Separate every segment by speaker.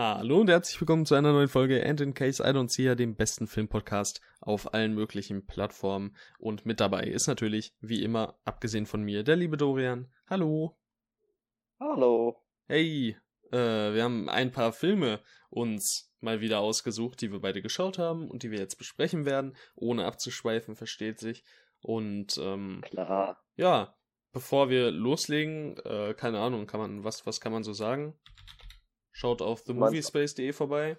Speaker 1: Hallo und herzlich willkommen zu einer neuen Folge And in Case I Don't See Ya, dem besten Filmpodcast auf allen möglichen Plattformen. Und mit dabei ist natürlich, wie immer, abgesehen von mir, der liebe Dorian. Hallo.
Speaker 2: Hallo.
Speaker 1: Hey, äh, wir haben ein paar Filme uns mal wieder ausgesucht, die wir beide geschaut haben und die wir jetzt besprechen werden, ohne abzuschweifen, versteht sich. Und ähm,
Speaker 2: Klar.
Speaker 1: ja, bevor wir loslegen, äh, keine Ahnung, kann man, was, was kann man so sagen? Schaut auf themoviespace.de vorbei.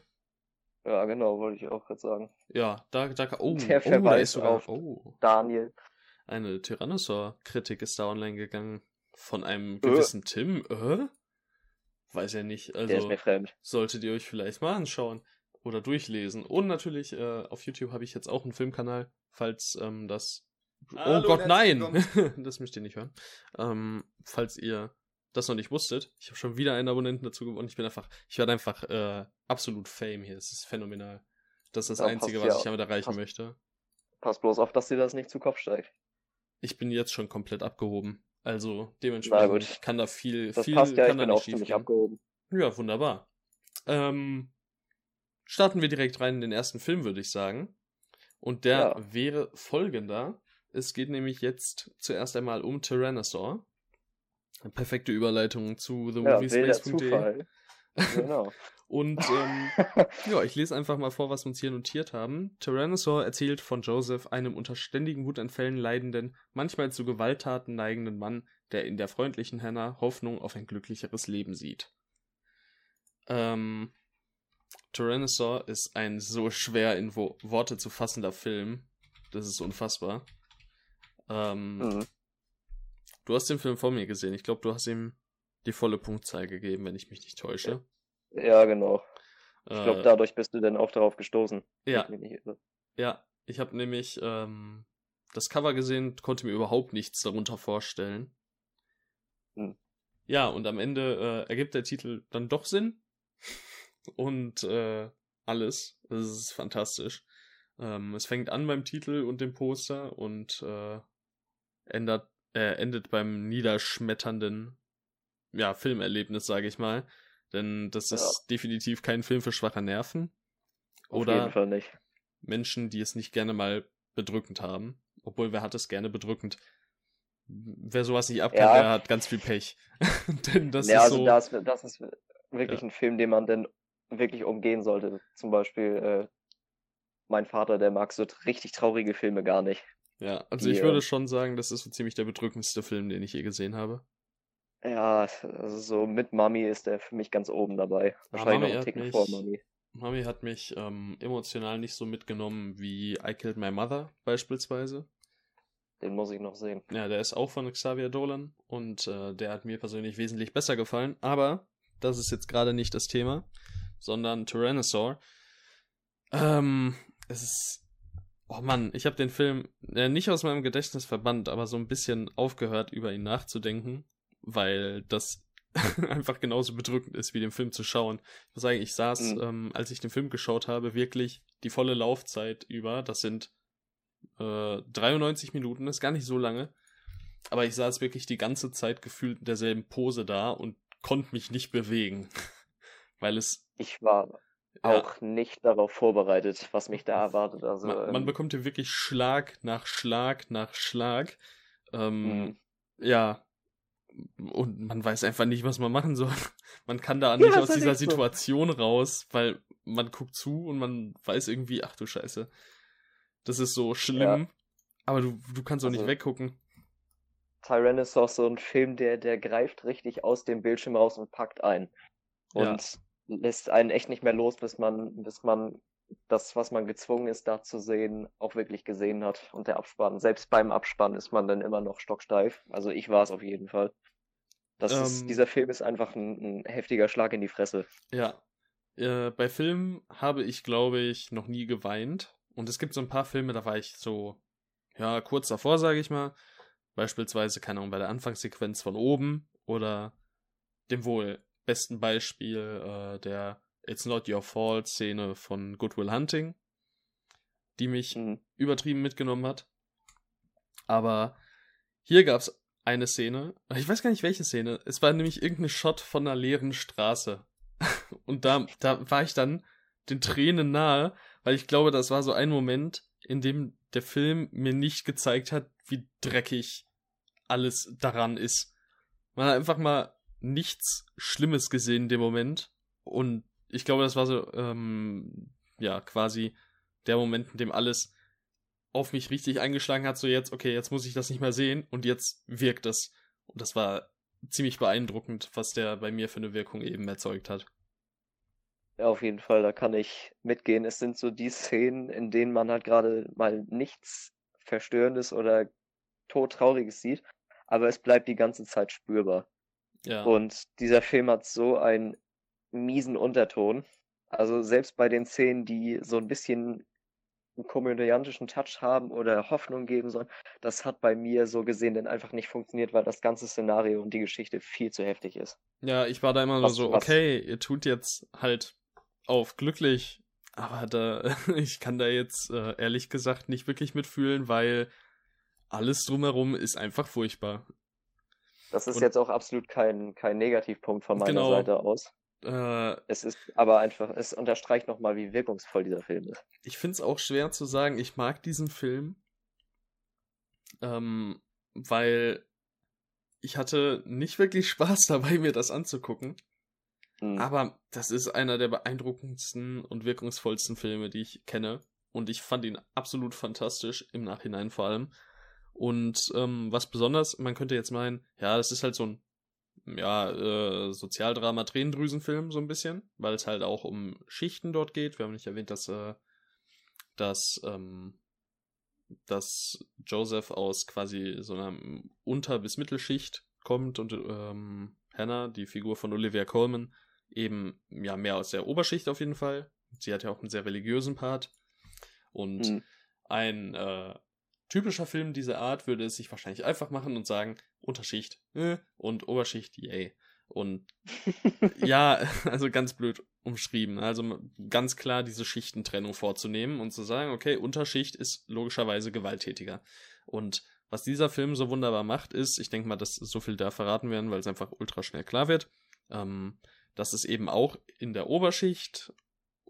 Speaker 2: Ja, genau, wollte ich auch gerade sagen.
Speaker 1: Ja, da, da, oh,
Speaker 2: Der
Speaker 1: oh, da ist sogar, oh,
Speaker 2: Daniel.
Speaker 1: eine Tyrannosaur-Kritik ist da online gegangen von einem
Speaker 2: Äh.
Speaker 1: gewissen Tim, äh? Weiß ja nicht,
Speaker 2: Der ist
Speaker 1: also
Speaker 2: mir fremd.
Speaker 1: solltet ihr euch vielleicht mal anschauen oder durchlesen. Und natürlich, äh, auf YouTube habe ich jetzt auch einen Filmkanal, falls ähm, das.
Speaker 3: Hallo
Speaker 1: oh Gott, nein! das müsst ihr nicht hören. Ähm, falls ihr das noch nicht wusstet, ich habe schon wieder einen Abonnenten dazu gewonnen. Ich bin einfach, ich werde einfach äh, absolut Fame hier. Das ist phänomenal. Das ist das
Speaker 2: Ja,
Speaker 1: Einzige, was ich damit erreichen
Speaker 2: passt-
Speaker 1: möchte.
Speaker 2: Pass bloß auf, dass dir das nicht zu Kopf steigt.
Speaker 1: Ich bin jetzt schon komplett abgehoben. Also dementsprechend
Speaker 2: gut.
Speaker 1: kann da viel,
Speaker 2: Das
Speaker 1: viel
Speaker 2: passt ja, ich
Speaker 1: kann da nicht schief
Speaker 2: abgehoben.
Speaker 1: Ja, wunderbar. Ähm, starten wir direkt rein in den ersten Film, würde ich sagen. Und der
Speaker 2: Ja.
Speaker 1: wäre folgender. Es geht nämlich jetzt zuerst einmal um Tyrannosaur. Perfekte Überleitung zu
Speaker 2: Ja,
Speaker 1: themoviespace.de.
Speaker 2: Zufall. Genau.
Speaker 1: Und ähm, ja, ich lese einfach mal vor, was wir uns hier notiert haben. Tyrannosaur erzählt von Joseph, einem unter ständigen Wutanfällen leidenden, manchmal zu Gewalttaten neigenden Mann, der in der freundlichen Hannah Hoffnung auf ein glücklicheres Leben sieht. Ähm, Tyrannosaur ist ein so schwer in Wo Worte zu fassender Film. Das ist unfassbar. Ähm,
Speaker 2: mhm.
Speaker 1: Du hast den Film vor mir gesehen. Ich glaube, du hast ihm die volle Punktzahl gegeben, wenn ich mich nicht täusche.
Speaker 2: Ja, genau. Ich
Speaker 1: Äh,
Speaker 2: glaube, dadurch bist du dann auch darauf gestoßen.
Speaker 1: Ja.
Speaker 2: Ich.
Speaker 1: Ja, ich habe nämlich ähm, das Cover gesehen, konnte mir überhaupt nichts darunter vorstellen.
Speaker 2: Hm.
Speaker 1: Ja, und am Ende äh, ergibt der Titel dann doch Sinn. Und äh, alles. Das ist fantastisch. Ähm, es fängt an beim Titel und dem Poster und äh, ändert, äh, endet beim niederschmetternden ja, Filmerlebnis, sage ich mal. Denn das
Speaker 2: Ja.
Speaker 1: ist definitiv kein Film für schwache Nerven.
Speaker 2: Auf
Speaker 1: Oder
Speaker 2: jeden Fall nicht.
Speaker 1: Menschen, die es nicht gerne mal bedrückend haben. Obwohl, wer hat es gerne bedrückend? Wer sowas nicht abkann,
Speaker 2: Ja.
Speaker 1: der hat ganz viel Pech. Denn das
Speaker 2: ja,
Speaker 1: ist
Speaker 2: also
Speaker 1: so.
Speaker 2: das, das ist wirklich
Speaker 1: Ja.
Speaker 2: ein Film, den man dann wirklich umgehen sollte. Zum Beispiel äh, mein Vater, der mag so richtig traurige Filme gar nicht.
Speaker 1: Ja, also
Speaker 2: die,
Speaker 1: ich würde schon sagen, das ist so ziemlich der bedrückendste Film, den ich je gesehen habe.
Speaker 2: Ja, also so mit Mami ist der für mich ganz oben dabei.
Speaker 1: Ah,
Speaker 2: Wahrscheinlich
Speaker 1: Mami
Speaker 2: noch einen Ticken
Speaker 1: mich-
Speaker 2: vor Mami.
Speaker 1: Mami hat mich ähm, emotional nicht so mitgenommen wie I Killed My Mother beispielsweise.
Speaker 2: Den muss ich noch sehen.
Speaker 1: Ja, der ist auch von Xavier Dolan und äh, der hat mir persönlich wesentlich besser gefallen. Aber das ist jetzt gerade nicht das Thema, sondern Tyrannosaur. Ähm, es ist. Oh Mann, ich habe den Film äh, nicht aus meinem Gedächtnis verbannt, aber so ein bisschen aufgehört, über ihn nachzudenken, weil das einfach genauso bedrückend ist, wie den Film zu schauen. Ich muss sagen, ich saß,
Speaker 2: Mhm.
Speaker 1: ähm, als ich den Film geschaut habe, wirklich die volle Laufzeit über. Das sind äh, 93 Minuten, ist gar nicht so lange. Aber ich saß wirklich die ganze Zeit gefühlt in derselben Pose da und konnte mich nicht bewegen. Weil es.
Speaker 2: Ich war
Speaker 1: Ja,
Speaker 2: auch nicht darauf vorbereitet, was mich da erwartet. Also,
Speaker 1: man, man
Speaker 2: ähm,
Speaker 1: bekommt hier wirklich Schlag nach Schlag nach Schlag. Ähm,
Speaker 2: Mhm.
Speaker 1: Ja. Und man weiß einfach nicht, was man machen soll. Man kann da
Speaker 2: Ja,
Speaker 1: nicht aus dieser
Speaker 2: echt so.
Speaker 1: Situation raus, weil man guckt zu und man weiß irgendwie, ach du Scheiße. Das ist so schlimm. Aber du, du kannst auch nicht
Speaker 2: Also-
Speaker 1: weggucken.
Speaker 2: Tyrannosaurus so ein Film, der, der greift richtig aus dem Bildschirm raus und packt ein.
Speaker 1: Ja.
Speaker 2: Und lässt einen echt nicht mehr los, bis man, bis man das, was man gezwungen ist, da zu sehen, auch wirklich gesehen hat. Und der Abspann, selbst beim Abspann ist man dann immer noch stocksteif. Also ich war es auf jeden Fall. Das
Speaker 1: Ähm.
Speaker 2: ist, dieser Film ist einfach ein, ein heftiger Schlag in die Fresse.
Speaker 1: Ja. Äh, bei Filmen habe ich, glaube ich, noch nie geweint. Und es gibt so ein paar Filme, da war ich so, ja, kurz davor, sage ich mal. Beispielsweise, keine Ahnung, bei der Anfangssequenz von oben oder dem wohl besten Beispiel äh, der It's Not Your Fault Szene von Good Will Hunting, die mich
Speaker 2: Mhm.
Speaker 1: übertrieben mitgenommen hat. Aber hier gab es eine Szene, ich weiß gar nicht welche Szene, es war nämlich irgendein Shot von einer leeren Straße. Und da, da war ich dann den Tränen nahe, weil ich glaube, das war so ein Moment, in dem der Film mir nicht gezeigt hat, wie dreckig alles daran ist. Man hat einfach mal nichts Schlimmes gesehen in dem Moment. Und ich glaube, das war so, ähm, ja, quasi der Moment, in dem alles auf mich richtig eingeschlagen hat, so jetzt, okay, jetzt muss ich das nicht mehr sehen und jetzt wirkt es. Und das war ziemlich beeindruckend, was der bei mir für eine Wirkung eben erzeugt hat.
Speaker 2: Ja, auf jeden Fall, da kann ich mitgehen. Es sind so die Szenen, in denen man halt gerade mal nichts Verstörendes oder Todtrauriges sieht, aber es bleibt die ganze Zeit spürbar.
Speaker 1: Ja.
Speaker 2: Und dieser Film hat so einen miesen Unterton. Also selbst bei den Szenen, die so ein bisschen einen komödiantischen Touch haben oder Hoffnung geben sollen, das hat bei mir so gesehen dann einfach nicht funktioniert, weil das ganze Szenario und die Geschichte viel zu heftig ist.
Speaker 1: Ja, ich war da immer
Speaker 2: Was-
Speaker 1: so,
Speaker 2: was-
Speaker 1: okay, ihr tut jetzt halt auf glücklich, aber da, ich kann da jetzt äh, ehrlich gesagt nicht wirklich mitfühlen, weil alles drumherum ist einfach furchtbar.
Speaker 2: Das ist
Speaker 1: Und-
Speaker 2: jetzt auch absolut kein, kein Negativpunkt von meiner
Speaker 1: Genau.
Speaker 2: Seite aus.
Speaker 1: Äh,
Speaker 2: Es ist aber einfach, es unterstreicht nochmal, wie wirkungsvoll dieser Film ist.
Speaker 1: ich finde es auch schwer zu sagen, ich mag diesen Film, ähm, weil ich hatte nicht wirklich Spaß dabei, mir das anzugucken.
Speaker 2: Hm.
Speaker 1: Aber das ist einer der beeindruckendsten und wirkungsvollsten Filme, die ich kenne. Und ich fand ihn absolut fantastisch, im Nachhinein vor allem. Und ähm, was besonders, man könnte jetzt meinen, ja, das ist halt so ein ja, äh, Sozialdrama Tränendrüsenfilm so ein bisschen, weil es halt auch um Schichten dort geht. Wir haben nicht erwähnt, dass, äh, dass, ähm, dass Joseph aus quasi so einer Unter- bis Mittelschicht kommt und ähm, Hannah, die Figur von Olivia Colman, eben ja mehr aus der Oberschicht auf jeden Fall. Sie hat ja auch einen sehr religiösen Part. Und
Speaker 2: Hm.
Speaker 1: ein äh, typischer Film dieser Art würde es sich wahrscheinlich einfach machen und sagen, Unterschicht äh, und Oberschicht, yay. Und ja, also ganz blöd umschrieben. Also ganz klar diese Schichtentrennung vorzunehmen und zu sagen, okay, Unterschicht ist logischerweise gewalttätiger. Und was dieser Film so wunderbar macht, ist, ich denke mal, dass so viel da verraten werden, weil es einfach ultra schnell klar wird, ähm, dass es eben auch in der Oberschicht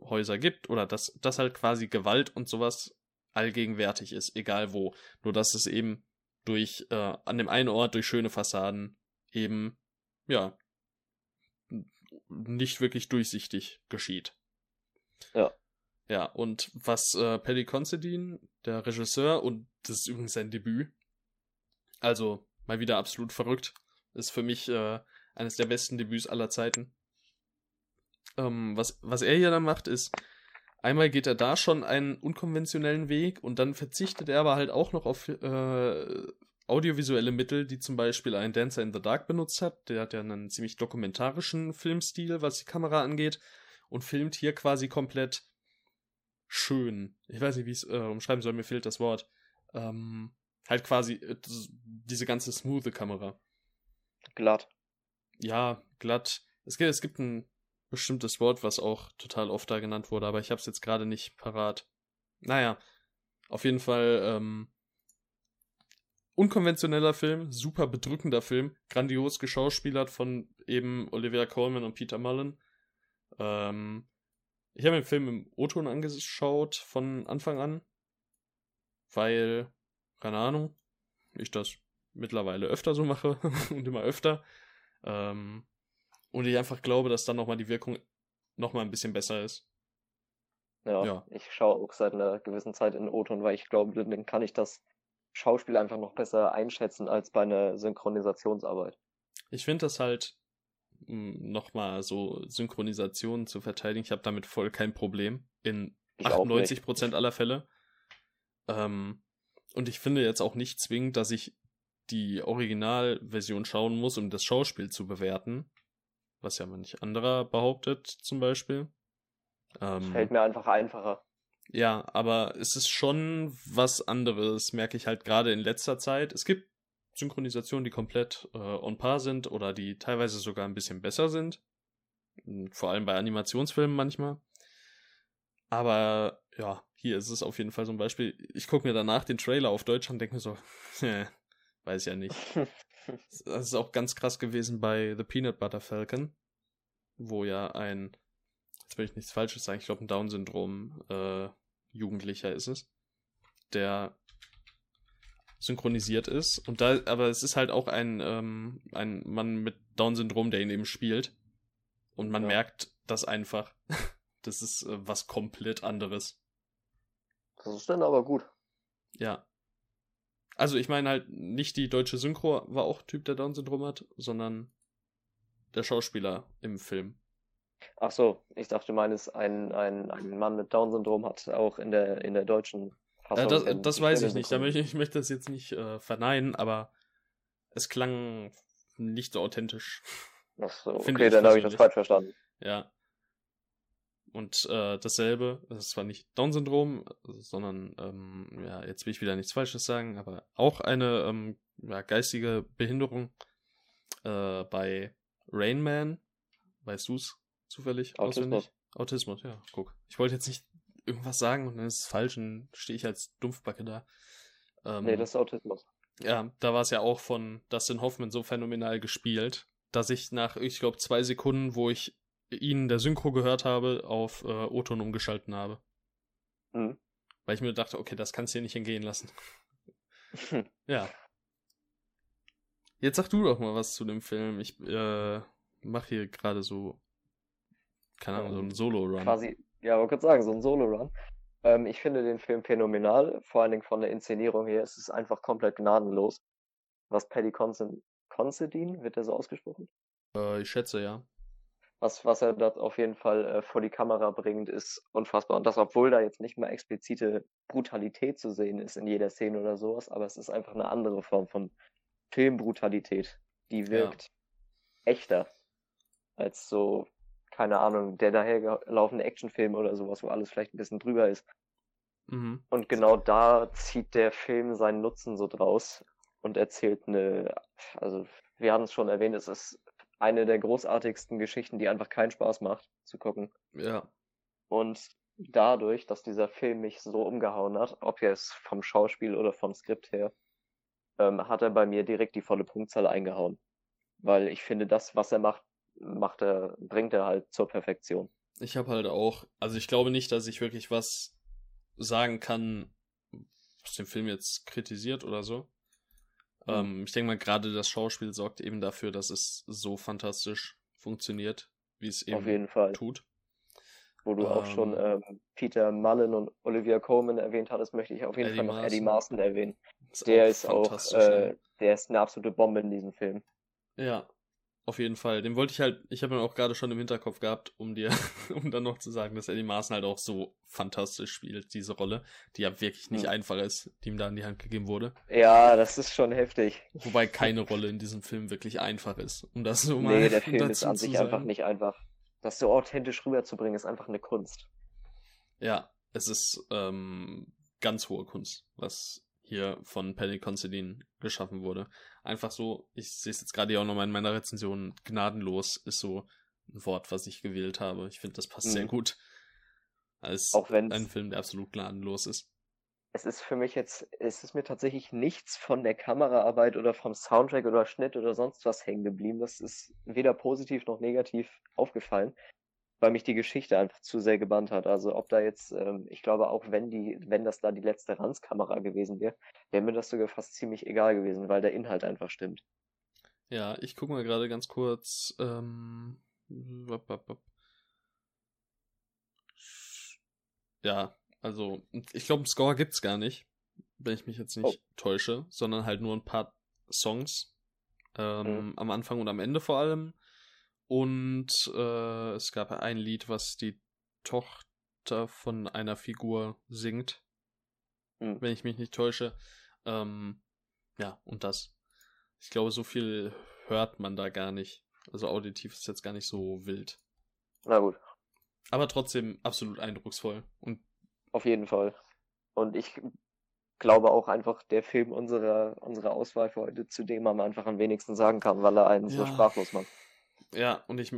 Speaker 1: Häuser gibt oder dass, dass halt quasi Gewalt und sowas allgegenwärtig ist, egal wo. Nur dass es eben durch, äh, an dem einen Ort durch schöne Fassaden eben, ja, nicht wirklich durchsichtig geschieht.
Speaker 2: Ja.
Speaker 1: Ja, und was äh, Paddy Considine, der Regisseur, und das ist übrigens sein Debüt, also mal wieder absolut verrückt, ist für mich äh, eines der besten Debüts aller Zeiten. Ähm, was, was er hier dann macht, ist, einmal geht er da schon einen unkonventionellen Weg und dann verzichtet er aber halt auch noch auf äh, audiovisuelle Mittel, die zum Beispiel ein Dancer in the Dark benutzt hat. Der hat ja einen ziemlich dokumentarischen Filmstil, was die Kamera angeht, und filmt hier quasi komplett schön. Ich weiß nicht, wie ich es äh, umschreiben soll, mir fehlt das Wort. Ähm, halt quasi äh, diese ganze smoothe Kamera.
Speaker 2: Glatt.
Speaker 1: Ja, glatt. Es gibt, es gibt ein bestimmtes Wort, was auch total oft da genannt wurde, aber ich habe es jetzt gerade nicht parat. Naja, auf jeden Fall ähm, unkonventioneller Film, super bedrückender Film, grandios geschauspielert von eben Olivia Colman und Peter Mullen. Ähm, ich habe den Film im O-Ton angeschaut von Anfang an, weil, keine Ahnung, ich das mittlerweile öfter so mache und immer öfter. Ähm, und ich einfach glaube, dass dann nochmal die Wirkung nochmal ein bisschen besser ist.
Speaker 2: Ja,
Speaker 1: Ja.
Speaker 2: ich schaue auch seit einer gewissen Zeit in O-Ton, weil ich glaube, dann kann ich das Schauspiel einfach noch besser einschätzen als bei einer Synchronisationsarbeit.
Speaker 1: Ich finde das halt nochmal so Synchronisationen zu verteidigen. Ich habe damit voll kein Problem in
Speaker 2: Ich auch
Speaker 1: 98 Prozent aller Fälle. Ähm, und ich finde jetzt auch nicht zwingend, dass ich die Originalversion schauen muss, um das Schauspiel zu bewerten. Was ja manch anderer behauptet, zum Beispiel. Ähm,
Speaker 2: Fällt mir einfach einfacher.
Speaker 1: Ja, aber es ist schon was anderes, merke ich halt gerade in letzter Zeit. Es gibt Synchronisationen, die komplett äh, on par sind oder die teilweise sogar ein bisschen besser sind. Mm, Vor allem bei Animationsfilmen manchmal. Aber ja, hier ist es auf jeden Fall so ein Beispiel. Ich gucke mir danach den Trailer auf Deutsch an und denke mir so, weiß ja nicht. Das ist auch ganz krass gewesen bei The Peanut Butter Falcon, wo ja ein will ich nichts Falsches sagen, ich glaube ein Down-Syndrom äh, Jugendlicher ist es, der synchronisiert ist. Und da, aber es ist halt auch ein, ähm, ein Mann mit Down-Syndrom, der ihn eben spielt. Und man ja. merkt das einfach. Das ist äh, was komplett anderes.
Speaker 2: Das ist dann aber gut.
Speaker 1: Ja. Also ich meine halt, nicht die deutsche Synchro war auch Typ, der Down-Syndrom hat, sondern der Schauspieler im Film.
Speaker 2: Ach so, ich dachte, du meinst, ein, ein, ein Mann mit Down-Syndrom hat auch in der, in der deutschen
Speaker 1: Fassung. Äh, das das weiß ich nicht, da möchte, ich möchte das jetzt nicht äh, verneinen, aber es klang nicht so authentisch.
Speaker 2: Ach so, okay, dann habe ich das falsch verstanden.
Speaker 1: Ja. Und äh, dasselbe, das ist zwar nicht Down-Syndrom, sondern, ähm, ja, jetzt will ich wieder nichts Falsches sagen, aber auch eine ähm, ja, geistige Behinderung äh, bei Rain Man. Weißt du es zufällig?
Speaker 2: Autismus. Auswendig?
Speaker 1: Autismus, ja, guck. Ich wollte jetzt nicht irgendwas sagen und dann ist es falsch und stehe ich als Dumpfbacke da.
Speaker 2: Ähm, nee, das ist Autismus.
Speaker 1: Ja, da war es ja auch von Dustin Hoffman so phänomenal gespielt, dass ich nach, ich glaube, zwei Sekunden, wo ich ihn der Synchro gehört habe, auf äh, O-Ton umgeschalten habe. Mhm. Weil ich mir dachte, okay, das kannst du hier nicht entgehen lassen. ja. Jetzt sag du doch mal was zu dem Film. Ich äh, mache hier gerade so, keine Ahnung, so einen Solo-Run.
Speaker 2: Quasi, ja, aber kurz sagen, so ein Solo-Run. Ähm, ich finde den Film phänomenal, vor allen Dingen von der Inszenierung her. Es ist einfach komplett gnadenlos. Was Paddy Considine, wird der so ausgesprochen?
Speaker 1: Äh, ich schätze, ja
Speaker 2: was, was er dort auf jeden Fall äh, vor die Kamera bringt, ist unfassbar. Und das, obwohl da jetzt nicht mal explizite Brutalität zu sehen ist in jeder Szene oder sowas, aber es ist einfach eine andere Form von Filmbrutalität, die wirkt ja. echter als so, keine Ahnung, der dahergelaufene Actionfilm oder sowas, wo alles vielleicht ein bisschen drüber ist. Mhm. Und genau da zieht der Film seinen Nutzen so draus und erzählt eine, also wir haben es schon erwähnt, es ist eine der großartigsten Geschichten, die einfach keinen Spaß macht zu gucken.
Speaker 1: Ja.
Speaker 2: Und dadurch, dass dieser Film mich so umgehauen hat, ob jetzt vom Schauspiel oder vom Skript her, ähm, hat er bei mir direkt die volle Punktzahl eingehauen. Weil ich finde, das, was er macht, macht er, bringt er halt zur Perfektion.
Speaker 1: Ich habe halt auch, also ich glaube nicht, dass ich wirklich was sagen kann, was den Film jetzt kritisiert oder so. Mhm. Ähm, ich denke mal, gerade das Schauspiel sorgt eben dafür, dass es so fantastisch funktioniert, wie es eben
Speaker 2: auf jeden Fall.
Speaker 1: tut.
Speaker 2: Wo du ähm, auch schon ähm, Peter Mullen und Olivia Coleman erwähnt hattest, möchte ich auf jeden Eddie Fall noch. Eddie Marston erwähnen. Ist der ist auch, äh, der ist eine absolute Bombe in diesem Film.
Speaker 1: Ja, auf jeden Fall. Den wollte ich halt, ich habe ihn auch gerade schon im Hinterkopf gehabt, um dir, um dann noch zu sagen, dass Eddie Maaßen halt auch so fantastisch spielt, diese Rolle, die ja wirklich nicht hm. einfach ist, die ihm da in die Hand gegeben wurde.
Speaker 2: Ja, das ist schon heftig.
Speaker 1: Wobei keine Rolle in diesem Film wirklich einfach ist, um das so
Speaker 2: mal Nee, der Film ist an sich einfach nicht einfach. Das so authentisch rüberzubringen, ist einfach eine Kunst.
Speaker 1: Ja, es ist ähm, ganz hohe Kunst, was hier von Paddy Considine geschaffen wurde. Einfach so, ich sehe es jetzt gerade auch nochmal in meiner Rezension, gnadenlos ist so ein Wort, was ich gewählt habe. Ich finde, das passt mhm. sehr gut. Als auch ein Film, der absolut gnadenlos ist.
Speaker 2: Es ist für mich jetzt, es ist mir tatsächlich nichts von der Kameraarbeit oder vom Soundtrack oder Schnitt oder sonst was hängen geblieben. Das ist weder positiv noch negativ aufgefallen weil mich die Geschichte einfach zu sehr gebannt hat. Also ob da jetzt, ähm, ich glaube auch wenn die, wenn das da die letzte Ranzkamera gewesen wäre, wäre mir das sogar fast ziemlich egal gewesen, weil der Inhalt einfach stimmt.
Speaker 1: Ja, ich gucke mal gerade ganz kurz. Ähm, ja, also ich glaube, einen Score gibt's gar nicht, wenn ich mich jetzt nicht oh. täusche, sondern halt nur ein paar Songs. Ähm, mhm. Am Anfang und am Ende vor allem. Und äh, es gab ein Lied, was die Tochter von einer Figur singt. Mhm. Wenn ich mich nicht täusche. Ähm, ja, und das. Ich glaube, so viel hört man da gar nicht. Also auditiv ist jetzt gar nicht so wild.
Speaker 2: Na gut.
Speaker 1: Aber trotzdem absolut eindrucksvoll. Und
Speaker 2: Auf jeden Fall. Und ich glaube auch einfach, der Film unserer, unserer Auswahl für heute, zu dem man einfach am wenigsten sagen kann, weil er einen ja. so sprachlos macht.
Speaker 1: Ja, und ich,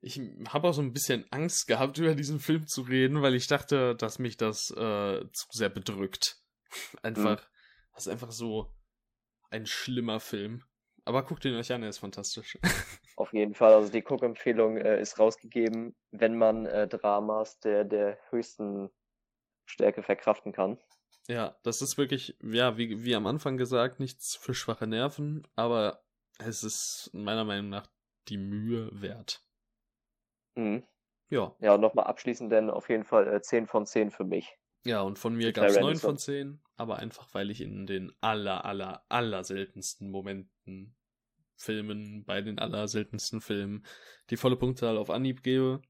Speaker 1: ich habe auch so ein bisschen Angst gehabt, über diesen Film zu reden, weil ich dachte, dass mich das äh, zu sehr bedrückt. Einfach, mhm. das ist einfach so ein schlimmer Film. Aber guckt ihn euch an, er ist fantastisch.
Speaker 2: Auf jeden Fall. Also die Guckempfehlung äh, ist rausgegeben, wenn man äh, Dramas der, der höchsten Stärke verkraften kann.
Speaker 1: Ja, das ist wirklich, ja, wie, wie am Anfang gesagt, nichts für schwache Nerven, aber es ist meiner Meinung nach die Mühe wert.
Speaker 2: Mhm.
Speaker 1: Ja.
Speaker 2: Ja, und nochmal abschließend, denn auf jeden Fall äh, 10 von 10 für mich.
Speaker 1: Ja, und von mir gab es
Speaker 2: Tyrant
Speaker 1: 9
Speaker 2: ist
Speaker 1: von
Speaker 2: so-
Speaker 1: 10, aber einfach, weil ich in den aller, aller, aller seltensten Momenten, Filmen, bei den aller seltensten Filmen, die volle Punktzahl auf Anhieb gebe.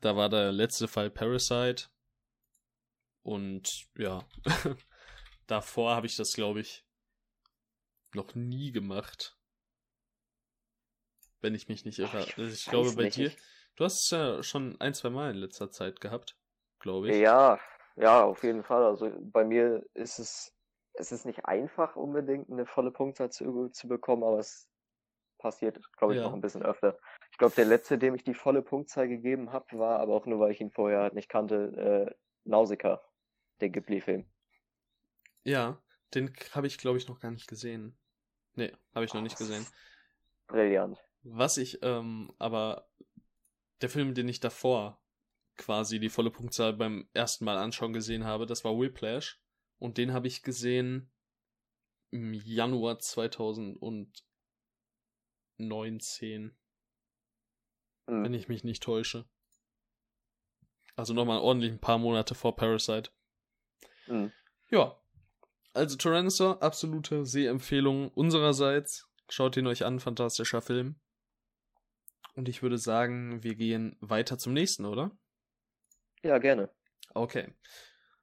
Speaker 1: Da war der letzte Fall Parasite. Und ja, davor habe ich das, glaube ich, noch nie gemacht. Wenn ich mich nicht irre.
Speaker 2: Ich
Speaker 1: Also ich glaube, bei
Speaker 2: nicht,
Speaker 1: dir, du hast es ja schon ein, zwei Mal in letzter Zeit gehabt, glaube ich.
Speaker 2: Ja, ja, auf jeden Fall. Also bei mir ist es, es ist nicht einfach unbedingt eine volle Punktzahl zu, zu bekommen, aber es passiert, glaube ich,
Speaker 1: Ja.
Speaker 2: noch ein bisschen öfter. Ich glaube, der letzte, dem ich die volle Punktzahl gegeben habe, war aber auch nur, weil ich ihn vorher halt nicht kannte, äh, Nausicaa, der Ghibli-Film.
Speaker 1: Ja, den habe ich, glaube ich, noch gar nicht gesehen. Nee, habe ich noch
Speaker 2: Oh,
Speaker 1: nicht gesehen.
Speaker 2: Brillant.
Speaker 1: Was ich, ähm, aber der Film, den ich davor quasi die volle Punktzahl beim ersten Mal anschauen gesehen habe, das war Whiplash. Und den habe ich gesehen im Januar 2019,
Speaker 2: Mhm.
Speaker 1: wenn ich mich nicht täusche. Also nochmal ordentlich ein paar Monate vor Parasite.
Speaker 2: Mhm.
Speaker 1: Ja. Also Tyrannosaur, absolute Sehempfehlung unsererseits. Schaut ihn euch an, fantastischer Film. Und ich würde sagen, wir gehen weiter zum nächsten, oder?
Speaker 2: Ja, gerne.
Speaker 1: Okay.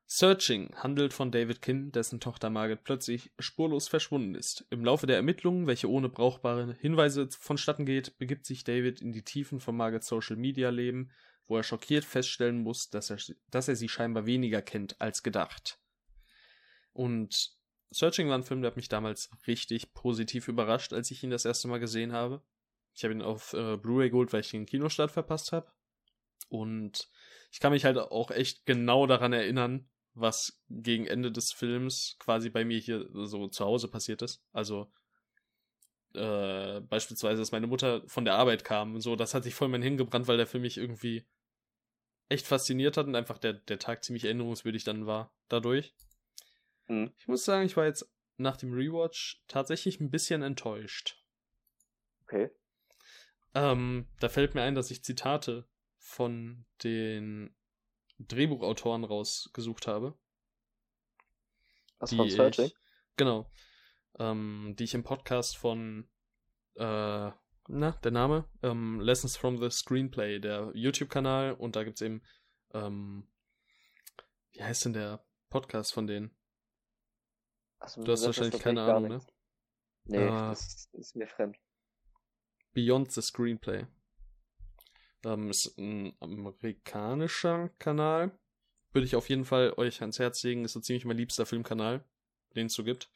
Speaker 1: Searching handelt von David Kim, dessen Tochter Margaret plötzlich spurlos verschwunden ist. Im Laufe der Ermittlungen, welche ohne brauchbare Hinweise vonstatten geht, begibt sich David in die Tiefen von Margarets Social Media Leben, wo er schockiert feststellen muss, dass er, dass er sie scheinbar weniger kennt als gedacht. Und Searching war ein Film, der hat mich damals richtig positiv überrascht, als ich ihn das erste Mal gesehen habe. Ich habe ihn auf äh, Blu-ray geholt, weil ich den Kinostart verpasst habe. Und ich kann mich halt auch echt genau daran erinnern, was gegen Ende des Films quasi bei mir hier so zu Hause passiert ist. Also äh, beispielsweise, dass meine Mutter von der Arbeit kam und so, das hat sich voll mein hingebrannt, weil der Film mich irgendwie echt fasziniert hat und einfach der, der Tag ziemlich erinnerungswürdig dann war dadurch.
Speaker 2: Mhm.
Speaker 1: Ich muss sagen, ich war jetzt nach dem Rewatch tatsächlich ein bisschen enttäuscht.
Speaker 2: Okay.
Speaker 1: Ähm, da fällt mir ein, dass ich Zitate von den Drehbuchautoren rausgesucht habe.
Speaker 2: Was
Speaker 1: die
Speaker 2: von Searching?
Speaker 1: Ich, genau. Ähm, die ich im Podcast von, äh, na, der Name? Ähm, Lessons from the Screenplay, der YouTube-Kanal. Und da gibt's eben, ähm, wie heißt denn der Podcast von denen?
Speaker 2: Achso,
Speaker 1: Du hast
Speaker 2: das
Speaker 1: wahrscheinlich keine Ahnung, ne?
Speaker 2: Nee,
Speaker 1: Ah.
Speaker 2: das ist mir fremd.
Speaker 1: Beyond the Screenplay. Ähm, ist ein amerikanischer Kanal. Würde ich auf jeden Fall euch ans Herz legen. Ist so ziemlich mein liebster Filmkanal, den es so gibt.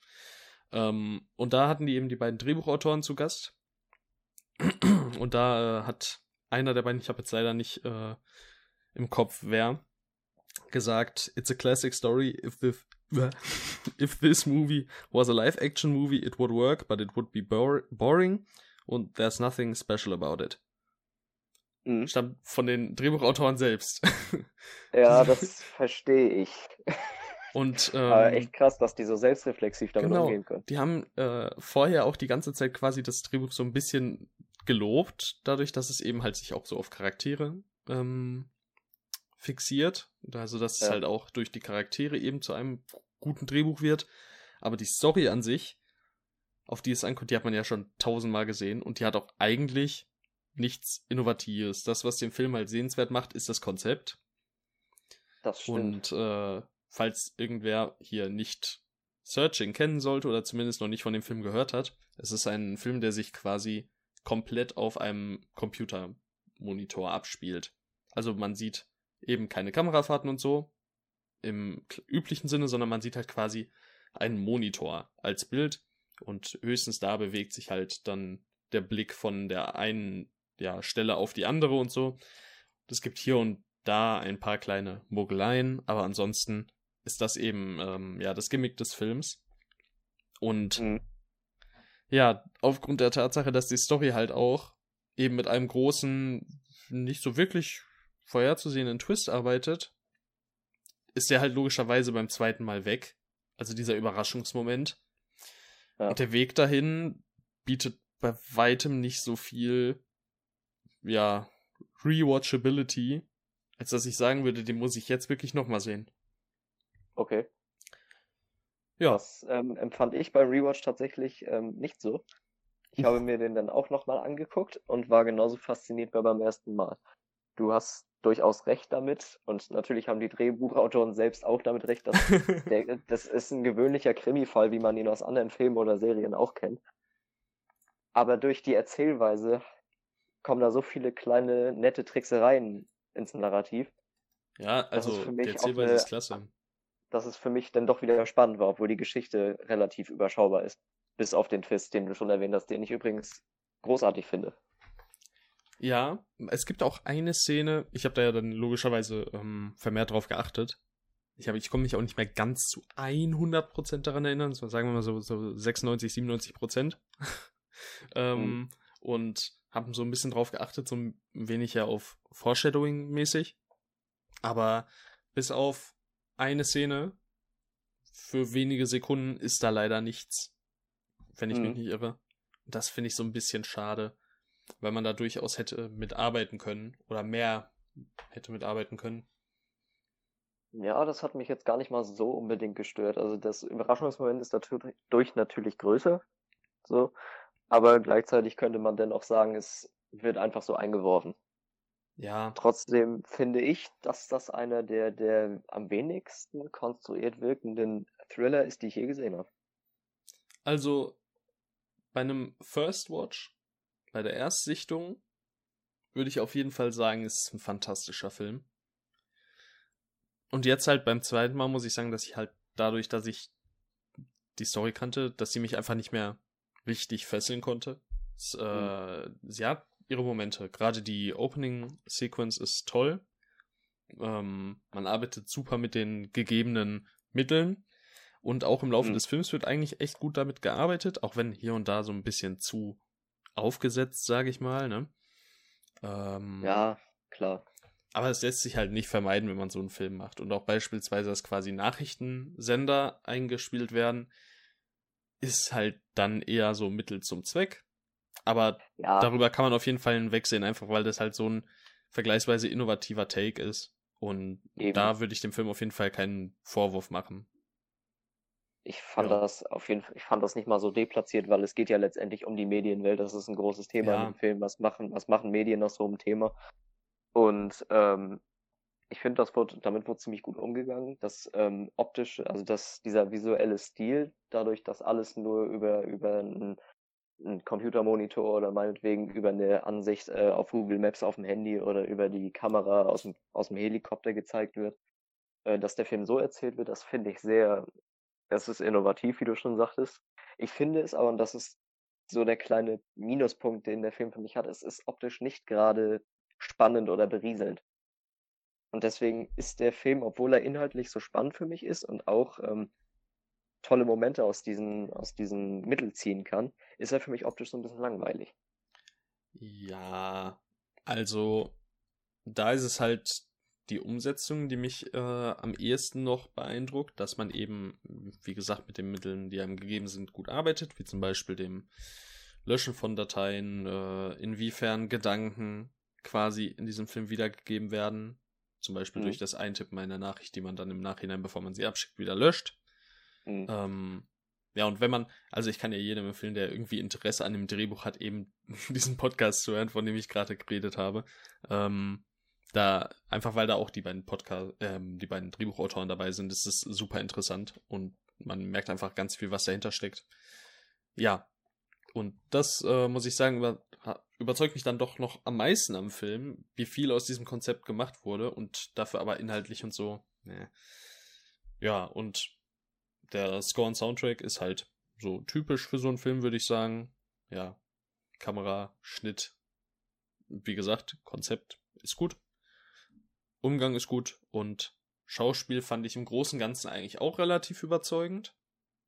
Speaker 1: Ähm, und da hatten die eben die beiden Drehbuchautoren zu Gast. Und da äh, hat einer der beiden, ich habe jetzt leider nicht äh, im Kopf, wer, gesagt, it's a classic story. If the if this movie was a live-action movie, it would work, but it would be bor boring und there's nothing special about it.
Speaker 2: Mhm.
Speaker 1: Stammt von den Drehbuchautoren selbst.
Speaker 2: Ja, das verstehe ich.
Speaker 1: und
Speaker 2: Aber
Speaker 1: ähm,
Speaker 2: echt krass, dass die so selbstreflexiv damit
Speaker 1: Genau.
Speaker 2: umgehen können.
Speaker 1: die haben äh, vorher auch die ganze Zeit quasi das Drehbuch so ein bisschen gelobt, dadurch, dass es eben halt sich auch so auf Charaktere ähm, fixiert. Also, dass es
Speaker 2: Ja.
Speaker 1: halt auch durch die Charaktere eben zu einem guten Drehbuch wird. Aber die Story an sich, auf die es ankommt, die hat man ja schon tausendmal gesehen und die hat auch eigentlich nichts Innovatives. Das, was den Film halt sehenswert macht, ist das Konzept.
Speaker 2: Das stimmt.
Speaker 1: Und äh, falls irgendwer hier nicht Searching kennen sollte oder zumindest noch nicht von dem Film gehört hat, es ist ein Film, der sich quasi komplett auf einem Computermonitor abspielt. Also man sieht eben keine Kamerafahrten und so im üblichen Sinne, sondern man sieht halt quasi einen Monitor als Bild und höchstens da bewegt sich halt dann der Blick von der einen ja, Stelle auf die andere und so. Es gibt hier und da ein paar kleine Mogeleien, aber ansonsten ist das eben ähm, ja das Gimmick des Films. Und
Speaker 2: Mhm.
Speaker 1: ja, aufgrund der Tatsache, dass die Story halt auch eben mit einem großen, nicht so wirklich vorherzusehenden Twist arbeitet, ist der halt logischerweise beim zweiten Mal weg. Also dieser Überraschungsmoment. Ja. Und der Weg dahin bietet bei weitem nicht so viel, ja, Rewatchability, als dass ich sagen würde, den muss ich jetzt wirklich nochmal sehen.
Speaker 2: Okay. Ja. Das ähm, empfand ich beim Rewatch tatsächlich ähm, nicht so. Ich habe mir den dann auch nochmal angeguckt und war genauso fasziniert wie beim ersten Mal. Du hast durchaus recht damit und natürlich haben die Drehbuchautoren selbst auch damit recht, dass der, das ist ein gewöhnlicher Krimi-Fall, wie man ihn aus anderen Filmen oder Serien auch kennt. Aber durch die Erzählweise kommen da so viele kleine nette Tricksereien ins Narrativ.
Speaker 1: Ja, also die Erzählweise ist klasse
Speaker 2: dass es für mich dann doch wieder spannend war, obwohl die Geschichte relativ überschaubar ist. Bis auf den Twist, den du schon erwähnt hast, den ich übrigens großartig finde.
Speaker 1: Ja, es gibt auch eine Szene, ich habe da ja dann logischerweise ähm, vermehrt drauf geachtet. Ich, hab, ich komme mich auch nicht mehr ganz zu 100% daran erinnern, so sagen wir mal so, so 96, 97%. ähm, mhm. Und habe so ein bisschen drauf geachtet, so ein wenig ja auf Foreshadowing mäßig. Aber bis auf eine Szene. Für wenige Sekunden ist da leider nichts. Wenn ich mhm. mich nicht irre. Das finde ich so ein bisschen schade, weil man da durchaus hätte mitarbeiten können oder mehr hätte mitarbeiten können.
Speaker 2: Ja, das hat mich jetzt gar nicht mal so unbedingt gestört. Also das Überraschungsmoment ist dadurch natürlich größer. So. Aber gleichzeitig könnte man dann auch sagen, es wird einfach so eingeworfen.
Speaker 1: Ja.
Speaker 2: Trotzdem finde ich, dass das einer der, der am wenigsten konstruiert wirkenden Thriller ist, die ich je gesehen habe.
Speaker 1: Also, bei einem First Watch, bei der Erstsichtung, würde ich auf jeden Fall sagen, es ist ein fantastischer Film. Und jetzt halt beim zweiten Mal muss ich sagen, dass ich halt dadurch, dass ich die Story kannte, dass sie mich einfach nicht mehr richtig fesseln konnte. Es, äh, mhm. Sie hat ihre Momente. Gerade die Opening-Sequence ist toll. Ähm, man arbeitet super mit den gegebenen Mitteln. Und auch im Laufe mhm. des Films wird eigentlich echt gut damit gearbeitet, auch wenn hier und da so ein bisschen zu aufgesetzt, sage ich mal. Ne?
Speaker 2: Ähm, ja, klar.
Speaker 1: Aber es lässt sich halt nicht vermeiden, wenn man so einen Film macht. Und auch beispielsweise, dass quasi Nachrichtensender eingespielt werden, ist halt dann eher so Mittel zum Zweck. Aber ja. darüber kann man auf jeden Fall hinwegsehen, einfach weil das halt so ein vergleichsweise innovativer Take ist. Und Eben. da würde ich dem Film auf jeden Fall keinen Vorwurf machen.
Speaker 2: Ich fand ja. das auf jeden Fall, ich fand das nicht mal so deplatziert, weil es geht ja letztendlich um die Medienwelt. Das ist ein großes Thema ja. im Film. Was machen, was machen Medien nach so einem Thema? Und ähm, ich finde, das wird, damit wird ziemlich gut umgegangen. Das ähm, optische, also das, dieser visuelle Stil, dadurch, dass alles nur über, über ein einen Computermonitor oder meinetwegen über eine Ansicht äh, auf Google Maps auf dem Handy oder über die Kamera aus dem, aus dem Helikopter gezeigt wird, äh, dass der Film so erzählt wird, das finde ich sehr, das ist innovativ, wie du schon sagtest. Ich finde es aber, und das ist so der kleine Minuspunkt, den der Film für mich hat, es ist optisch nicht gerade spannend oder berieselnd. Und deswegen ist der Film, obwohl er inhaltlich so spannend für mich ist und auch ähm, tolle Momente aus diesen, aus diesen Mittel ziehen kann, ist er für mich optisch so ein bisschen langweilig.
Speaker 1: Ja, also da ist es halt die Umsetzung, die mich äh, am ehesten noch beeindruckt, dass man eben, wie gesagt, mit den Mitteln, die einem gegeben sind, gut arbeitet, wie zum Beispiel dem Löschen von Dateien, äh, inwiefern Gedanken quasi in diesem Film wiedergegeben werden, zum Beispiel mhm. durch das Eintippen einer Nachricht, die man dann im Nachhinein, bevor man sie abschickt, wieder löscht. Mhm. Ähm, ja, und wenn man, also ich kann ja jedem empfehlen, der irgendwie Interesse an dem Drehbuch hat, eben diesen Podcast zu hören, von dem ich gerade geredet habe. Ähm, da, einfach weil da auch die beiden Podcast, ähm, die beiden Drehbuchautoren dabei sind, ist es super interessant und man merkt einfach ganz viel, was dahinter steckt. Ja. Und das, äh, muss ich sagen, über, überzeugt mich dann doch noch am meisten am Film, wie viel aus diesem Konzept gemacht wurde und dafür aber inhaltlich und so. Nee. Ja, und der Score und Soundtrack ist halt so typisch für so einen Film, würde ich sagen. Ja, Kamera, Schnitt, wie gesagt, Konzept ist gut. Umgang ist gut und Schauspiel fand ich im Großen und Ganzen eigentlich auch relativ überzeugend.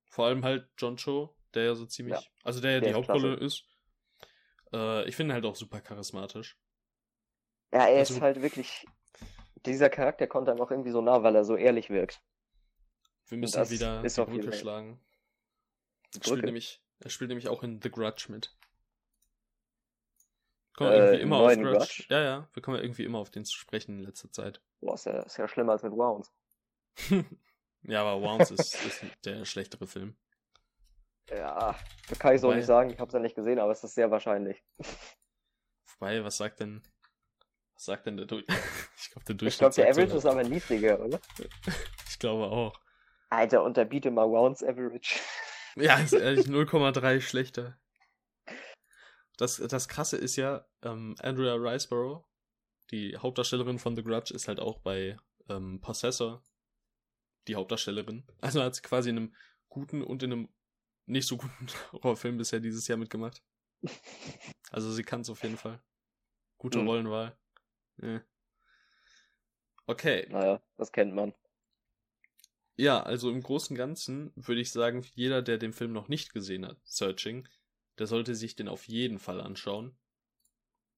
Speaker 1: Vor allem halt John Cho, der ja so ziemlich,
Speaker 2: Ja,
Speaker 1: also der ja die Hauptrolle ist. Äh, ich finde ihn halt auch super charismatisch.
Speaker 2: Ja, er
Speaker 1: Also-
Speaker 2: ist halt wirklich. Dieser Charakter kommt einem auch irgendwie so nah, weil er so ehrlich wirkt.
Speaker 1: Wir müssen wieder
Speaker 2: ist
Speaker 1: die Brücke schlagen. Er spielt, nämlich, er spielt nämlich auch in The Grudge mit. Kommen
Speaker 2: Äh,
Speaker 1: wir irgendwie
Speaker 2: im
Speaker 1: immer auf
Speaker 2: neuen
Speaker 1: Grudge. Ja, ja, wir kommen ja irgendwie immer auf den zu sprechen in letzter Zeit.
Speaker 2: Boah, ist ja, ist ja schlimmer als mit Wounds.
Speaker 1: ja, aber Wounds ist, ist der schlechtere Film.
Speaker 2: Ja, das kann ich so
Speaker 1: Wobei-
Speaker 2: nicht sagen. Ich hab's ja nicht gesehen, aber es ist sehr wahrscheinlich.
Speaker 1: Wobei, was sagt denn, was sagt denn der Durch Ich glaube, der
Speaker 2: Ich
Speaker 1: Durchschnitt
Speaker 2: glaube, der Average ist aber niedriger, oder?
Speaker 1: Ich glaube auch.
Speaker 2: Alter, unterbiete mal Wounds Average.
Speaker 1: Ja, ist ehrlich 0,3 schlechter. Das, das krasse ist ja, ähm, Andrea Riceborough, die Hauptdarstellerin von The Grudge, ist halt auch bei ähm, Possessor die Hauptdarstellerin. Also hat sie quasi in einem guten und in einem nicht so guten Horrorfilm bisher dieses Jahr mitgemacht. Also sie kann es auf jeden Fall. Gute
Speaker 2: Hm.
Speaker 1: Rollenwahl. Ja. Okay.
Speaker 2: Naja, das kennt man.
Speaker 1: Ja, also im Großen und Ganzen würde ich sagen, jeder, der den Film noch nicht gesehen hat, Searching, der sollte sich den auf jeden Fall anschauen.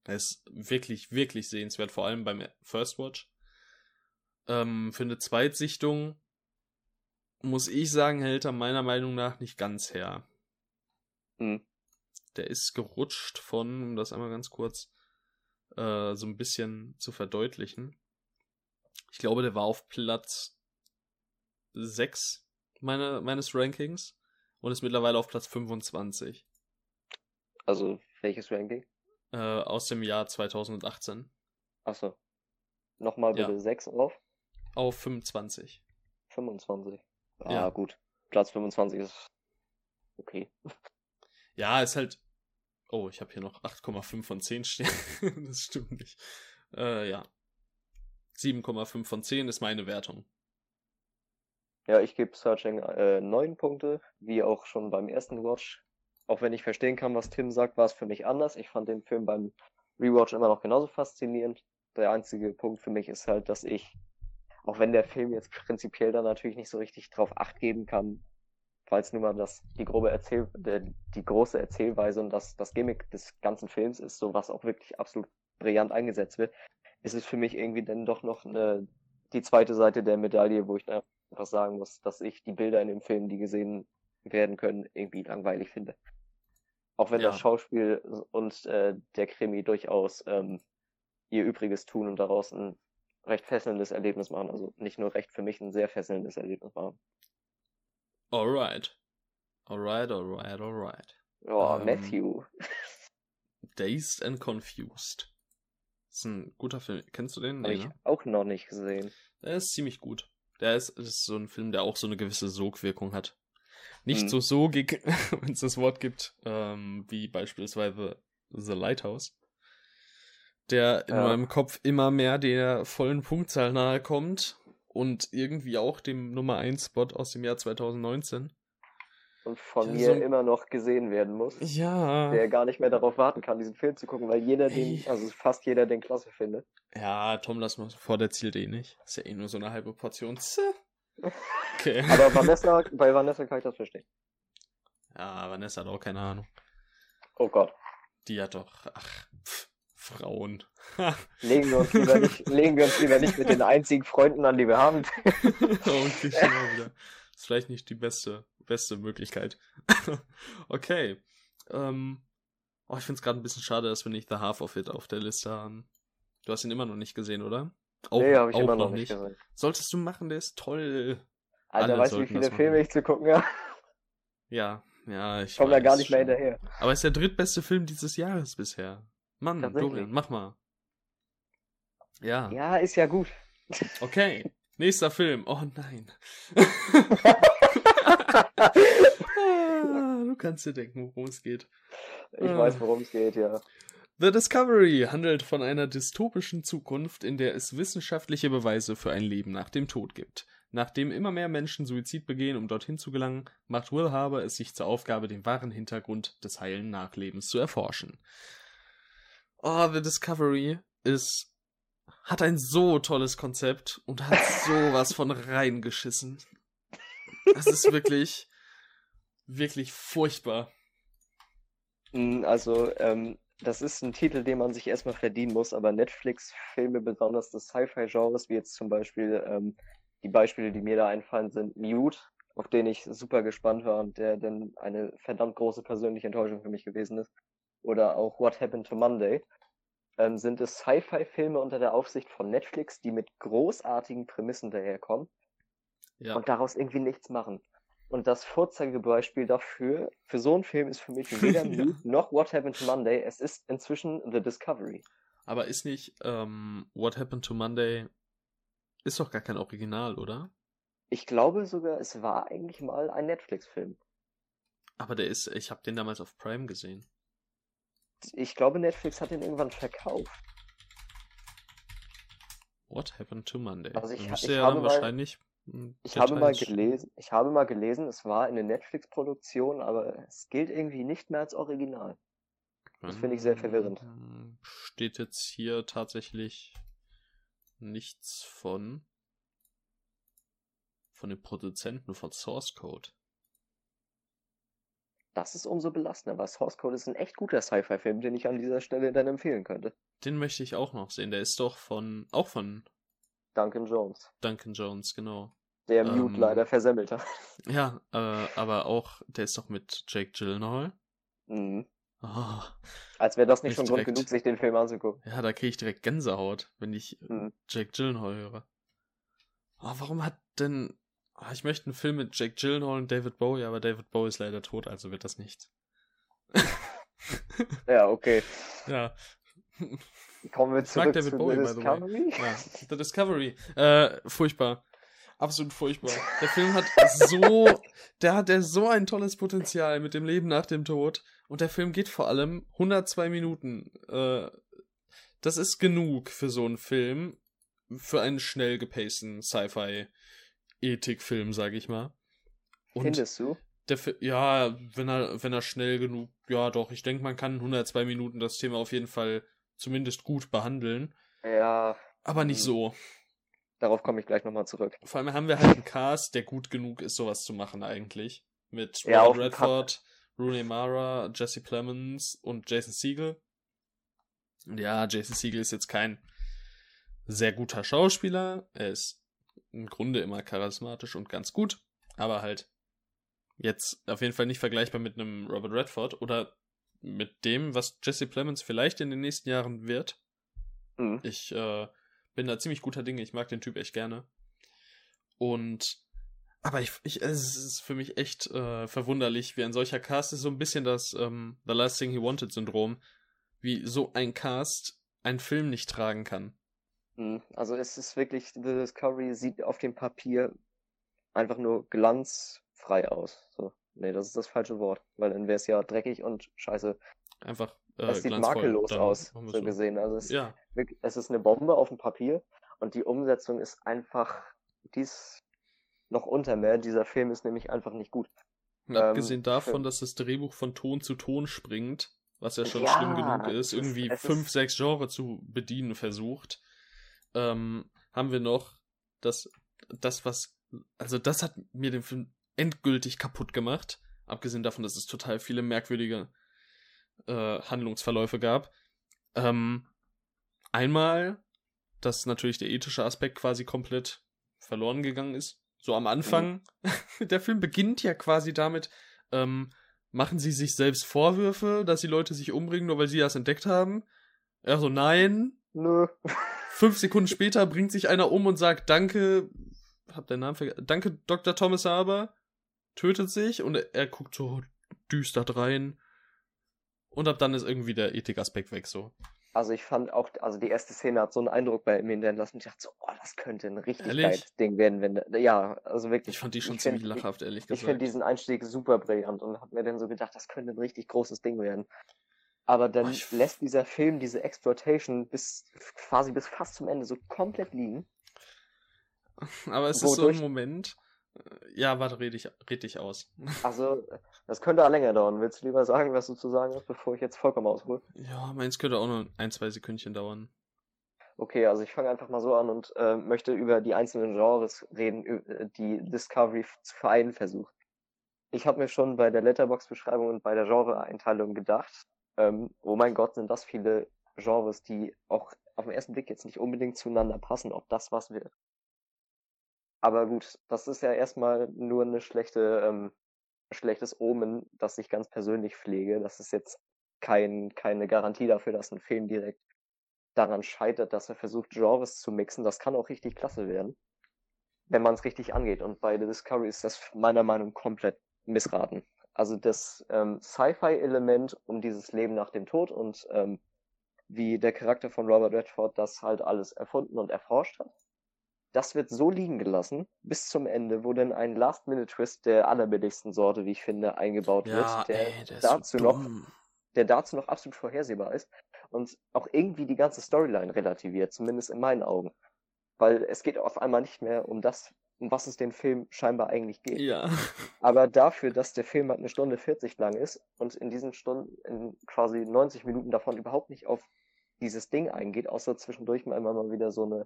Speaker 1: Er ist wirklich, wirklich sehenswert, vor allem beim First Watch. Ähm, für eine Zweitsichtung muss ich sagen, hält er meiner Meinung nach nicht ganz her.
Speaker 2: Hm.
Speaker 1: Der ist gerutscht von, um das einmal ganz kurz äh, so ein bisschen zu verdeutlichen. Ich glaube, der war auf Platz 6 meine, meines Rankings und ist mittlerweile auf Platz 25
Speaker 2: Also, welches Ranking?
Speaker 1: äh, aus dem Jahr 2018
Speaker 2: Achso. Nochmal
Speaker 1: Ja.
Speaker 2: bitte 6 auf
Speaker 1: auf 25.
Speaker 2: 25. Ah,
Speaker 1: Ja.
Speaker 2: gut. Platz 25 ist okay.
Speaker 1: Ja, ist halt. Oh, ich habe hier noch 8,5 von 10 stehen. das stimmt nicht. Äh, ja. 7,5 von 10 ist meine Wertung.
Speaker 2: Ja, ich gebe Searching äh, 9 Punkte, wie auch schon beim ersten Watch. Auch wenn ich verstehen kann, was Tim sagt, war es für mich anders. Ich fand den Film beim Rewatch immer noch genauso faszinierend. Der einzige Punkt für mich ist halt, dass ich, auch wenn der Film jetzt prinzipiell da natürlich nicht so richtig drauf acht geben kann, es nun mal das, die grobe Erzähl, die große Erzählweise und das, das Gimmick des ganzen Films ist, so was auch wirklich absolut brillant eingesetzt wird, ist es für mich irgendwie dann doch noch eine, die zweite Seite der Medaille, wo ich einfach sagen muss, dass ich die Bilder in dem Film, die gesehen werden können, irgendwie langweilig finde. Auch wenn
Speaker 1: Ja.
Speaker 2: das Schauspiel und äh, der Krimi durchaus ähm, ihr Übriges tun und daraus ein recht fesselndes Erlebnis machen. Also nicht nur recht für mich ein sehr fesselndes Erlebnis machen.
Speaker 1: Alright. Alright, alright, alright.
Speaker 2: Ja,
Speaker 1: Ähm,
Speaker 2: Matthew.
Speaker 1: Dazed and Confused. Ist ein guter Film. Kennst du den?
Speaker 2: Habe
Speaker 1: Nee,
Speaker 2: ich
Speaker 1: ne?
Speaker 2: auch noch nicht gesehen.
Speaker 1: Der ist ziemlich gut. Der ist, ist so ein Film, der auch so eine gewisse Sogwirkung hat. Nicht
Speaker 2: Mhm.
Speaker 1: so sogig, wenn es das Wort gibt, ähm, wie beispielsweise The Lighthouse. Der in
Speaker 2: Ja.
Speaker 1: meinem Kopf immer mehr der vollen Punktzahl nahe kommt und irgendwie auch dem Nummer 1 Spot aus dem Jahr 2019.
Speaker 2: Und von mir
Speaker 1: so-
Speaker 2: immer noch gesehen werden muss.
Speaker 1: Ja.
Speaker 2: Der gar nicht mehr darauf warten kann, diesen Film zu gucken, weil jeder den,
Speaker 1: Ey.
Speaker 2: also fast jeder den klasse findet.
Speaker 1: Ja, Tom, lass mal vor, der zielt eh nicht. Ist ja eh nur so eine halbe Portion. Zäh. Okay.
Speaker 2: Aber Vanessa, bei Vanessa kann ich das verstehen.
Speaker 1: Ja, Vanessa hat auch keine Ahnung.
Speaker 2: Oh Gott.
Speaker 1: Die hat doch, ach, pff, Frauen.
Speaker 2: Legen wir uns lieber nicht, legen wir uns lieber nicht mit den einzigen Freunden an, die wir haben.
Speaker 1: okay, schon mal wieder. Ist vielleicht nicht die beste, beste Möglichkeit. okay. Ähm, oh, ich finde es gerade ein bisschen schade, dass wir nicht The Half of It auf der Liste haben. Du hast ihn immer noch nicht gesehen, oder? Auch,
Speaker 2: nee, habe ich immer noch nicht gesehen.
Speaker 1: Solltest du machen, der ist toll.
Speaker 2: Alter,
Speaker 1: Alle
Speaker 2: weißt du, wie viele. Filme ich zu gucken habe?
Speaker 1: Ja, ja, ich
Speaker 2: Ich komme da gar nicht mehr
Speaker 1: schon.
Speaker 2: hinterher.
Speaker 1: Aber es ist der drittbeste Film dieses Jahres bisher. Mann. Dorian, mach mal. Ja,
Speaker 2: Ja, ist ja gut.
Speaker 1: okay. Nächster Film. Oh nein. Ah, du kannst dir denken, worum es geht.
Speaker 2: Ich weiß, worum es geht, ja.
Speaker 1: The Discovery handelt von einer dystopischen Zukunft, in der es wissenschaftliche Beweise für ein Leben nach dem Tod gibt. Nachdem immer mehr Menschen Suizid begehen, um dorthin zu gelangen, macht Will Harbour es sich zur Aufgabe, den wahren Hintergrund des heilen Nachlebens zu erforschen. Oh, The Discovery ist hat ein so tolles Konzept und hat sowas von reingeschissen. Das ist wirklich wirklich furchtbar.
Speaker 2: Mm, also, ähm, das ist ein Titel, den man sich erstmal verdienen muss, aber Netflix-Filme, besonders des Sci-Fi-Genres, wie jetzt zum Beispiel ähm, die Beispiele, die mir da einfallen, sind Mute, auf den ich super gespannt war und der dann eine verdammt große persönliche Enttäuschung für mich gewesen ist. Oder auch What Happened to Monday. Ähm, sind es Sci-Fi-Filme unter der Aufsicht von Netflix, die mit großartigen Prämissen daherkommen
Speaker 1: Ja.
Speaker 2: und daraus irgendwie nichts machen. Und das Vorzeigebeispiel dafür, für so einen Film ist für mich weder
Speaker 1: Ja.
Speaker 2: Noch What Happened to Monday, es ist inzwischen The Discovery.
Speaker 1: Aber ist nicht ähm, What Happened to Monday ist doch gar kein Original, oder?
Speaker 2: Ich glaube sogar, es war eigentlich mal ein Netflix-Film.
Speaker 1: Aber der ist, ich habe den damals auf Prime gesehen.
Speaker 2: Ich glaube, Netflix hat ihn irgendwann verkauft.
Speaker 1: What Happened to Monday?
Speaker 2: Also ich-
Speaker 1: Müsste
Speaker 2: ich
Speaker 1: ja dann wahrscheinlich. Hm,
Speaker 2: Ich habe mal gelesen, ich habe mal gelesen, es war eine Netflix-Produktion, aber es gilt irgendwie nicht mehr als Original. Das finde ich sehr verwirrend.
Speaker 1: Ähm, Steht jetzt hier tatsächlich nichts von von den Produzenten von Source Code.
Speaker 2: Das ist umso belastender, weil Source Code ist ein echt guter Sci-Fi-Film, den ich an dieser Stelle dann empfehlen könnte.
Speaker 1: Den möchte ich auch noch sehen. Der ist doch von auch von
Speaker 2: Duncan Jones,
Speaker 1: Duncan Jones, genau.
Speaker 2: der
Speaker 1: Ähm,
Speaker 2: Mute leider versemmelt hat.
Speaker 1: Ja, äh, aber auch der ist doch mit Jake Gyllenhaal.
Speaker 2: Mhm.
Speaker 1: Oh,
Speaker 2: Als wäre das nicht schon Grund
Speaker 1: direkt.
Speaker 2: genug, sich den Film anzugucken.
Speaker 1: ja, da kriege ich direkt Gänsehaut, wenn ich
Speaker 2: Mhm.
Speaker 1: Jake Gyllenhaal höre. Oh, warum hat denn Ah, ich möchte einen Film mit Jake Gyllenhaal und David Bowie, aber David Bowie ist leider tot, also wird das nicht.
Speaker 2: Ja, okay.
Speaker 1: Ja.
Speaker 2: Kommen wir zurück
Speaker 1: David
Speaker 2: zu
Speaker 1: Bowie,
Speaker 2: The. Discovery.
Speaker 1: Ja, The Discovery. Äh, furchtbar. Absolut furchtbar. Der Film hat so, der hat der so ein tolles Potenzial mit dem Leben nach dem Tod. Und der Film geht vor allem 102 Minuten. Äh, das ist genug für so einen Film. Für einen schnell gepaceden Sci-Fi-Ethik-Film, sag ich mal. Und
Speaker 2: Findest du?
Speaker 1: der ja, wenn er, wenn er schnell genug, ja doch, ich denke, man kann in 102 Minuten das Thema auf jeden Fall zumindest gut behandeln.
Speaker 2: Ja,
Speaker 1: Aber nicht
Speaker 2: Mhm.
Speaker 1: so.
Speaker 2: darauf komme ich gleich nochmal zurück.
Speaker 1: Vor allem haben wir halt einen Cast, der gut genug ist, sowas zu machen eigentlich. Mit
Speaker 2: Ja,
Speaker 1: Robert Redford, Rooney Mara, Jesse Plemons und Jason Segel. Und ja, Jason Segel ist jetzt kein sehr guter Schauspieler. Er ist im Grunde immer charismatisch und ganz gut. Aber halt jetzt auf jeden Fall nicht vergleichbar mit einem Robert Redford oder mit dem, was Jesse Plemons vielleicht in den nächsten Jahren wird.
Speaker 2: Mhm.
Speaker 1: Ich äh, bin da ziemlich guter Dinge. Ich mag den Typ echt gerne. Und aber ich, ich es ist für mich echt äh, verwunderlich, wie ein solcher Cast ist so ein bisschen das ähm, The Last Thing He Wanted Syndrom, wie so ein Cast einen Film nicht tragen kann.
Speaker 2: Mhm. Also es ist wirklich, The Discovery sieht auf dem Papier einfach nur glanzfrei aus. So. Nee, das ist das falsche Wort, weil dann wäre es ja dreckig und scheiße.
Speaker 1: Einfach äh,
Speaker 2: es sieht makellos aus, so gesehen. Also es,
Speaker 1: Ja,
Speaker 2: wirklich, es ist eine Bombe auf dem Papier und die Umsetzung ist einfach, dies noch unter mehr. Dieser Film ist nämlich einfach nicht gut.
Speaker 1: und
Speaker 2: ähm,
Speaker 1: abgesehen davon,
Speaker 2: für-
Speaker 1: dass das Drehbuch von Ton zu Ton springt, was ja schon
Speaker 2: Ja,
Speaker 1: schlimm genug ist, irgendwie
Speaker 2: es ist-
Speaker 1: fünf, sechs Genre zu bedienen versucht, ähm, haben wir noch das, das, was, also das hat mir den Film endgültig kaputt gemacht, abgesehen davon, dass es total viele merkwürdige äh, Handlungsverläufe gab. Ähm, einmal, dass natürlich der ethische Aspekt quasi komplett verloren gegangen ist. So am Anfang, der Film beginnt ja quasi damit, ähm, machen sie sich selbst Vorwürfe, dass die Leute sich umbringen, nur weil sie das entdeckt haben? Er so, nein.
Speaker 2: Nö.
Speaker 1: Fünf Sekunden später bringt sich einer um und sagt, danke, hab den Namen vergessen, danke Dr. Thomas Haber, tötet sich und er, er guckt so düster rein. Und ab dann ist irgendwie der Ethikaspekt weg, so.
Speaker 2: Also ich fand auch, also die erste Szene hat so einen Eindruck bei mir hinterlassen. Ich dachte so, oh, das könnte ein richtig
Speaker 1: Ehrlich?
Speaker 2: geiles Ding werden, wenn, ja, also wirklich.
Speaker 1: Ich fand die schon
Speaker 2: ich find-
Speaker 1: ziemlich lachhaft, ehrlich
Speaker 2: Ich, ich
Speaker 1: gesagt.
Speaker 2: finde diesen Einstieg super brillant und habe mir dann so gedacht, das könnte ein richtig großes Ding werden. Aber dann
Speaker 1: Oh, ich-
Speaker 2: lässt dieser Film diese Exploitation bis quasi bis fast zum Ende so komplett liegen.
Speaker 1: Aber es ist so ein Moment. Ja, warte, red ich, red dich aus.
Speaker 2: Also, das könnte auch länger dauern. Willst du lieber sagen, was du zu sagen hast, bevor ich jetzt vollkommen aushole?
Speaker 1: Ja, meins könnte auch nur ein, zwei Sekündchen dauern.
Speaker 2: Okay, also ich fange einfach mal so an und äh, möchte über die einzelnen Genres reden, äh, die Discovery zu vereinen versucht. ich habe mir schon bei der Letterbox-Beschreibung und bei der Genre-Einteilung gedacht, ähm, oh mein Gott, sind das viele Genres, die auch auf den ersten Blick jetzt nicht unbedingt zueinander passen, ob das was wird. Aber gut, das ist ja erstmal nur eine schlechte, ähm, schlechtes Omen, das ich ganz persönlich pflege. Das ist jetzt kein, keine Garantie dafür, dass ein Film direkt daran scheitert, dass er versucht, Genres zu mixen. Das kann auch richtig klasse werden, wenn man es richtig angeht. Und bei The Discovery ist das meiner Meinung nach komplett missraten. Also das ähm, Sci-Fi-Element um dieses Leben nach dem Tod und ähm, wie der Charakter von Robert Redford das halt alles erfunden und erforscht hat. Das wird so liegen gelassen bis zum Ende, wo dann ein Last-Minute-Twist der allerbilligsten Sorte, wie ich finde, eingebaut ja, wird, der, ey, dazu so noch, der dazu noch absolut vorhersehbar ist und auch irgendwie die ganze Storyline relativiert, zumindest in meinen Augen. Weil es geht auf einmal nicht mehr um das, um was es den Film scheinbar eigentlich geht.
Speaker 1: Ja.
Speaker 2: Aber dafür, dass der Film halt eine Stunde 40 lang ist und in diesen Stunden, in quasi 90 Minuten davon überhaupt nicht auf dieses Ding eingeht, außer zwischendurch mal immer mal wieder so eine,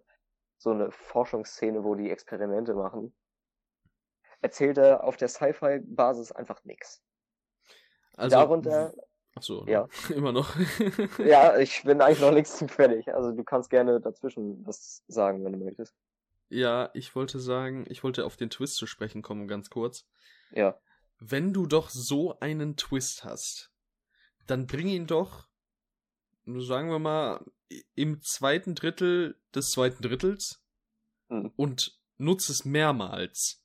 Speaker 2: so eine Forschungsszene, wo die Experimente machen, erzählt er auf der Sci-Fi-Basis einfach nichts. Also, Darunter.
Speaker 1: Ach so, ja. immer noch.
Speaker 2: ja, ich bin eigentlich noch nichts zufällig. Also du kannst gerne dazwischen was sagen, wenn du möchtest.
Speaker 1: Ja, ich wollte sagen, ich wollte auf den Twist zu sprechen kommen, ganz kurz.
Speaker 2: Ja.
Speaker 1: Wenn du doch so einen Twist hast, dann bring ihn doch, sagen wir mal, im zweiten Drittel des zweiten Drittels hm. und nutze es mehrmals.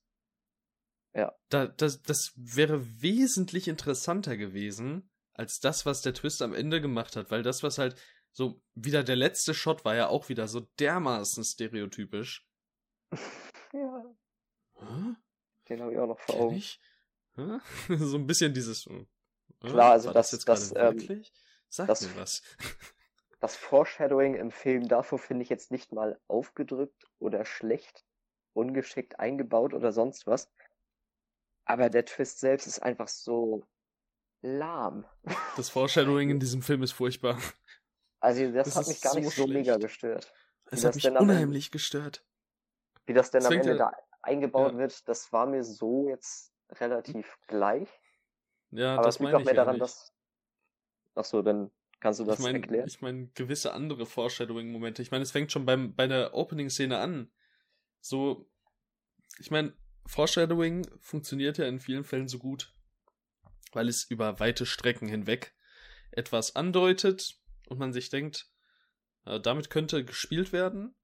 Speaker 2: Ja.
Speaker 1: Da, das, das wäre wesentlich interessanter gewesen, als das, was der Twist am Ende gemacht hat, weil das, was halt so wieder der letzte Shot war ja auch wieder so dermaßen stereotypisch.
Speaker 2: ja. Hä? Den habe ich auch noch vor Augen.
Speaker 1: So ein bisschen dieses. Äh,
Speaker 2: Klar, also das, das
Speaker 1: jetzt das, ähm, wirklich? Sag
Speaker 2: das,
Speaker 1: mir was.
Speaker 2: das Foreshadowing im Film davor finde ich jetzt nicht mal aufgedrückt oder schlecht, ungeschickt eingebaut oder sonst was. Aber der Twist selbst ist einfach so lahm.
Speaker 1: Das Foreshadowing in diesem Film ist furchtbar.
Speaker 2: Also das, das hat mich gar nicht so, so mega gestört.
Speaker 1: Es hat mich unheimlich gestört.
Speaker 2: Wie das denn das am Ende da eingebaut ja. wird, das war mir so jetzt relativ gleich.
Speaker 1: Ja, Aber das es liegt auch mehr daran, dass.
Speaker 2: Ach so, dann kannst du das
Speaker 1: ich mein,
Speaker 2: erklären.
Speaker 1: Ich meine, gewisse andere Foreshadowing-Momente. Ich meine, es fängt schon beim, bei der Opening-Szene an. So, ich meine, Foreshadowing funktioniert ja in vielen Fällen so gut, weil es über weite Strecken hinweg etwas andeutet und man sich denkt, äh, damit könnte gespielt werden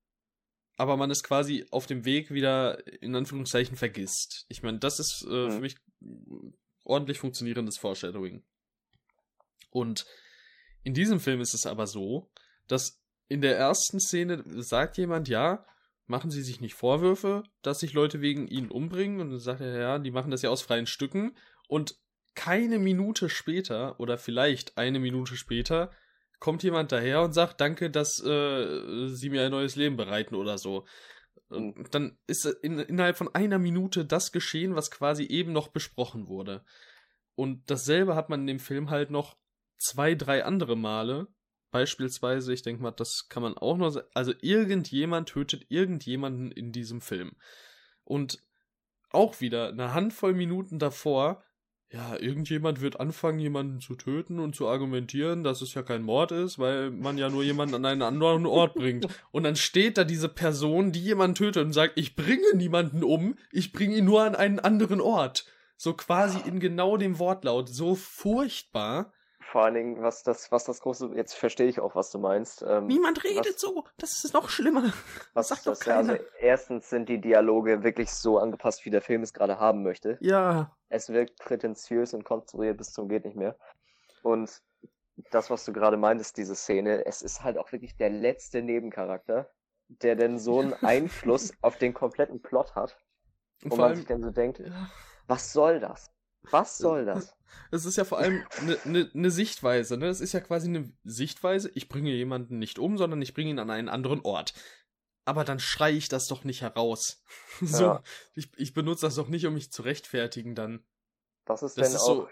Speaker 1: aber man ist quasi auf dem Weg wieder in Anführungszeichen vergisst. Ich meine, das ist äh, mhm. für mich ordentlich funktionierendes Foreshadowing. Und in diesem Film ist es aber so, dass in der ersten Szene sagt jemand, ja, machen Sie sich nicht Vorwürfe, dass sich Leute wegen Ihnen umbringen. Und dann sagt er, ja, die machen das ja aus freien Stücken. Und keine Minute später, oder vielleicht eine Minute später, kommt jemand daher und sagt, danke, dass äh, sie mir ein neues Leben bereiten oder so. Und mhm. dann ist in, innerhalb von einer Minute das geschehen, was quasi eben noch besprochen wurde. Und dasselbe hat man in dem Film halt noch zwei, drei andere Male. Beispielsweise, ich denke mal, das kann man auch noch sagen. Also irgendjemand tötet irgendjemanden in diesem Film. Und auch wieder eine Handvoll Minuten davor ja, irgendjemand wird anfangen, jemanden zu töten und zu argumentieren, dass es ja kein Mord ist, weil man ja nur jemanden an einen anderen Ort bringt. Und dann steht da diese Person, die jemanden tötet und sagt, ich bringe niemanden um, ich bringe ihn nur an einen anderen Ort. So quasi in genau dem Wortlaut. So furchtbar.
Speaker 2: Vor allen Dingen, was das, was das große, jetzt verstehe ich auch, was du meinst.
Speaker 1: Ähm, Niemand redet was, so, das ist noch schlimmer.
Speaker 2: Was sagt doch keiner. Also erstens sind die Dialoge wirklich so angepasst, wie der Film es gerade haben möchte.
Speaker 1: Ja.
Speaker 2: Es wirkt prätentiös und konstruiert bis zum geht nicht mehr. Und das, was du gerade meintest, diese Szene, es ist halt auch wirklich der letzte Nebencharakter, der denn so einen Einfluss auf den kompletten Plot hat. Und wo man allem, sich dann so denkt, ja. was soll das? Was soll das?
Speaker 1: Es ist ja vor allem eine ne, ne Sichtweise, ne? Es ist ja quasi eine Sichtweise, ich bringe jemanden nicht um, sondern ich bringe ihn an einen anderen Ort. Aber dann schreie ich das doch nicht heraus. so, ja. ich, ich benutze das doch nicht, um mich zu rechtfertigen dann.
Speaker 2: Das ist das denn ist auch. So,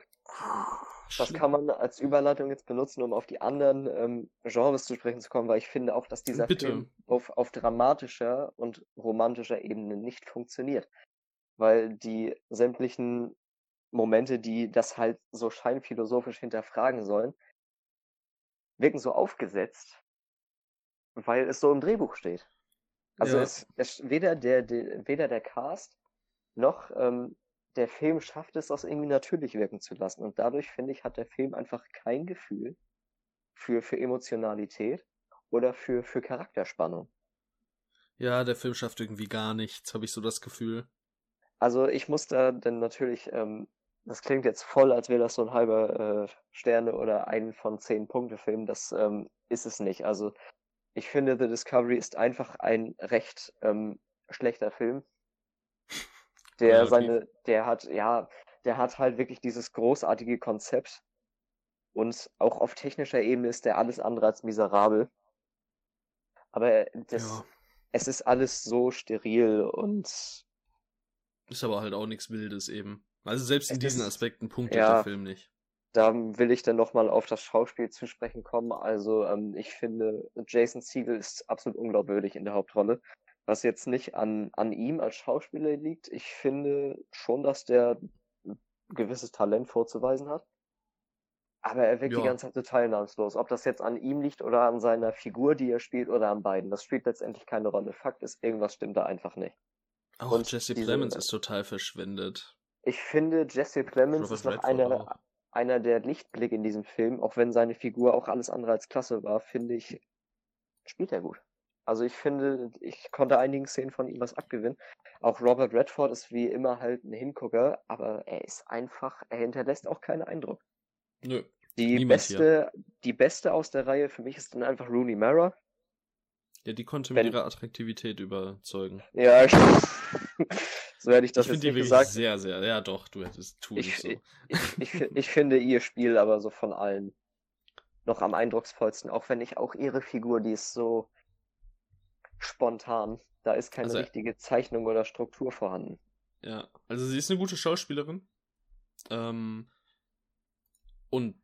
Speaker 2: das kann man als Überleitung jetzt benutzen, um auf die anderen ähm, Genres zu sprechen zu kommen, weil ich finde auch, dass dieser Bitte. Film auf, auf dramatischer und romantischer Ebene nicht funktioniert. Weil die sämtlichen Momente, die das halt so scheinphilosophisch hinterfragen sollen, wirken so aufgesetzt, weil es so im Drehbuch steht. Also
Speaker 1: Ja.
Speaker 2: es, es weder der, der weder der Cast noch ähm, der Film schafft es, das irgendwie natürlich wirken zu lassen. Und dadurch, finde ich, hat der Film einfach kein Gefühl für, für Emotionalität oder für, für Charakterspannung.
Speaker 1: Ja, der Film schafft irgendwie gar nichts, habe ich so das Gefühl.
Speaker 2: Also ich muss da dann natürlich, ähm, das klingt jetzt voll, als wäre das so ein halber äh, Sterne oder ein von zehn Punkte Film. Das ähm, ist es nicht. Also ich finde, The Discovery ist einfach ein recht ähm, schlechter Film. Der
Speaker 1: Relativ.
Speaker 2: seine, der hat, ja, der hat halt wirklich dieses großartige Konzept. Und auch auf technischer Ebene ist der alles andere als miserabel. Aber das,
Speaker 1: Ja.
Speaker 2: es ist alles so steril und
Speaker 1: Ist aber halt auch nichts Wildes eben. Also selbst in
Speaker 2: Es
Speaker 1: diesen Aspekten punktet
Speaker 2: ja.
Speaker 1: der Film nicht.
Speaker 2: da will ich dann nochmal auf das Schauspiel zu sprechen kommen. Also ähm, ich finde, Jason Segel ist absolut unglaubwürdig in der Hauptrolle. Was jetzt nicht an, an ihm als Schauspieler liegt. Ich finde schon, dass der ein gewisses Talent vorzuweisen hat. Aber er wirkt die
Speaker 1: Ja.
Speaker 2: ganze Zeit so teilnahmslos. Ob das jetzt an ihm liegt oder an seiner Figur, die er spielt, oder an beiden. Das spielt letztendlich keine Rolle. Fakt ist, irgendwas stimmt da einfach nicht.
Speaker 1: Auch
Speaker 2: Und
Speaker 1: Jesse Plemons ist total verschwendet.
Speaker 2: Ich finde, Jesse Plemons
Speaker 1: Robert
Speaker 2: ist noch einer,
Speaker 1: auch.
Speaker 2: einer der Lichtblicke in diesem Film, auch wenn seine Figur auch alles andere als klasse war, finde ich, spielt er gut. Also ich finde, ich konnte einigen Szenen von ihm was abgewinnen. Auch Robert Redford ist wie immer halt ein Hingucker, aber er ist einfach, er hinterlässt auch keinen Eindruck.
Speaker 1: Nö.
Speaker 2: Die
Speaker 1: hier.
Speaker 2: beste, die beste aus der Reihe für mich ist dann einfach Rooney Mara.
Speaker 1: Ja, die konnte
Speaker 2: Wenn-
Speaker 1: mit ihrer Attraktivität überzeugen.
Speaker 2: Ja, ich, so hätte ich das
Speaker 1: ich
Speaker 2: jetzt nicht gesagt.
Speaker 1: sehr, sehr. Ja, doch, du hättest tu
Speaker 2: Ich,
Speaker 1: so.
Speaker 2: ich, ich, ich finde ihr Spiel aber so von allen noch am eindrucksvollsten, auch wenn ich auch ihre Figur, die ist so spontan. Da ist keine
Speaker 1: Also-
Speaker 2: richtige Zeichnung oder Struktur vorhanden.
Speaker 1: Ja, also sie ist eine gute Schauspielerin. Ähm, und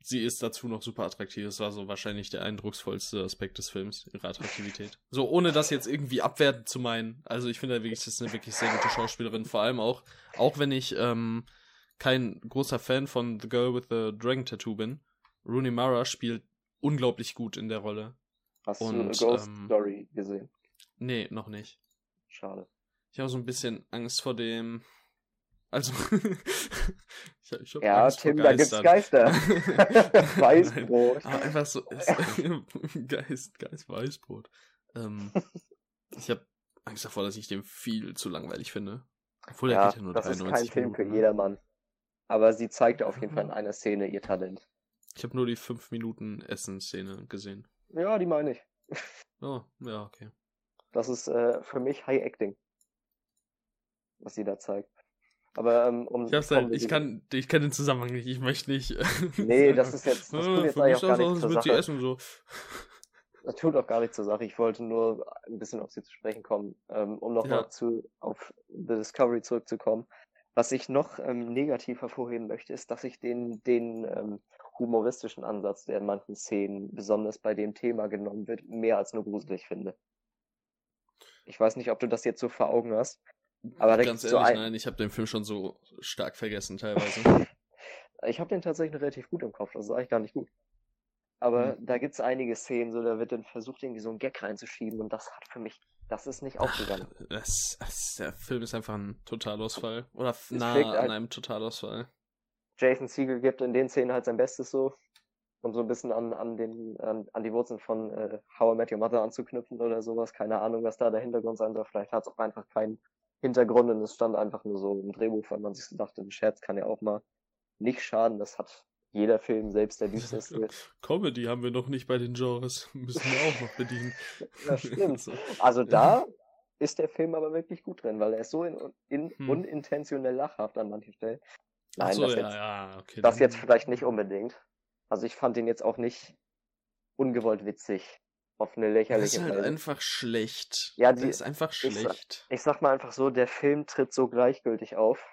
Speaker 1: sie ist dazu noch super attraktiv. Das war so wahrscheinlich der eindrucksvollste Aspekt des Films, ihre Attraktivität. So, ohne das jetzt irgendwie abwertend zu meinen. Also ich finde wirklich, das ist eine wirklich sehr gute Schauspielerin. Vor allem auch, auch wenn ich ähm, kein großer Fan von The Girl with the Dragon Tattoo bin. Rooney Mara spielt unglaublich gut in der Rolle.
Speaker 2: Hast
Speaker 1: Und,
Speaker 2: du A Ghost
Speaker 1: ähm,
Speaker 2: Story gesehen?
Speaker 1: Nee, noch nicht.
Speaker 2: Schade.
Speaker 1: Ich habe so ein bisschen Angst vor dem. Also, ich, hab- ich hab
Speaker 2: Ja,
Speaker 1: Angst
Speaker 2: Tim, da gibt's. Geister. Weißbrot.
Speaker 1: Aber einfach so. Geist, Geist, Weißbrot. Ähm, ich habe Angst davor, dass ich den viel zu langweilig finde. Obwohl er
Speaker 2: Ja,
Speaker 1: geht ja nur
Speaker 2: das ist
Speaker 1: 93
Speaker 2: kein Film
Speaker 1: Minuten.
Speaker 2: für
Speaker 1: ne?
Speaker 2: jedermann. Aber sie zeigte auf jeden Fall in einer Szene ihr Talent.
Speaker 1: Ich habe nur die 5 Minuten Essen-Szene gesehen.
Speaker 2: Ja, die meine ich.
Speaker 1: Oh, ja, okay.
Speaker 2: Das ist äh, für mich High Acting, was sie da zeigt. Aber ähm, um
Speaker 1: Ich, hab's halt, ich, kann, ich kann den Zusammenhang nicht. Ich möchte nicht.
Speaker 2: Nee, das ist jetzt- das tut jetzt
Speaker 1: für
Speaker 2: eigentlich auch gar nichts zur Sache.
Speaker 1: essen so.
Speaker 2: Das tut auch gar nichts zur Sache. Ich wollte nur ein bisschen auf sie zu sprechen kommen, ähm, um nochmal
Speaker 1: Ja.
Speaker 2: zu auf The Discovery zurückzukommen. Was ich noch ähm, negativ hervorheben möchte, ist, dass ich den, den ähm, humoristischen Ansatz, der in manchen Szenen besonders bei dem Thema genommen wird, mehr als nur gruselig finde. Ich weiß nicht, ob du das jetzt so vor Augen hast, aber
Speaker 1: Ganz
Speaker 2: so
Speaker 1: ehrlich,
Speaker 2: ein,
Speaker 1: nein, ich habe den Film schon so stark vergessen teilweise.
Speaker 2: Ich habe den tatsächlich relativ gut im Kopf, das ist eigentlich gar nicht gut. Aber
Speaker 1: Hm.
Speaker 2: da gibt's einige Szenen, so da wird dann versucht, irgendwie so einen Gag reinzuschieben und das hat für mich, das ist nicht aufgegangen.
Speaker 1: Das, das, der Film ist einfach ein Totalausfall. Oder
Speaker 2: Es
Speaker 1: nah an
Speaker 2: ein-
Speaker 1: einem Totalausfall.
Speaker 2: Jason Siegel gibt in den Szenen halt sein Bestes so. Und so ein bisschen an, an, den, an, an die Wurzeln von äh, How I Met Your Mother anzuknüpfen oder sowas. Keine Ahnung, was da der Hintergrund sein soll. Vielleicht hat es auch einfach keinen Hintergrund und es stand einfach nur so im Drehbuch, weil man sich so dachte, ein Scherz kann ja auch mal nicht schaden. Das hat jeder Film, selbst der düsterste.
Speaker 1: Comedy haben wir noch nicht bei den Genres. Müssen wir auch noch bedienen.
Speaker 2: Das stimmt.
Speaker 1: So.
Speaker 2: Also da ist der Film aber wirklich gut drin, weil er ist so in, in,
Speaker 1: Hm.
Speaker 2: unintentionell lachhaft an manchen Stellen. Nein,
Speaker 1: so,
Speaker 2: das,
Speaker 1: ja,
Speaker 2: jetzt,
Speaker 1: ja, okay.
Speaker 2: das
Speaker 1: dann-
Speaker 2: jetzt vielleicht nicht unbedingt. Also ich fand ihn jetzt auch nicht ungewollt witzig. Auf eine
Speaker 1: Das
Speaker 2: lächerliche
Speaker 1: ist halt
Speaker 2: Weise.
Speaker 1: einfach schlecht.
Speaker 2: Ja,
Speaker 1: das
Speaker 2: die-
Speaker 1: ist einfach
Speaker 2: ich
Speaker 1: schlecht.
Speaker 2: Ich sag mal einfach so, der Film tritt so gleichgültig auf.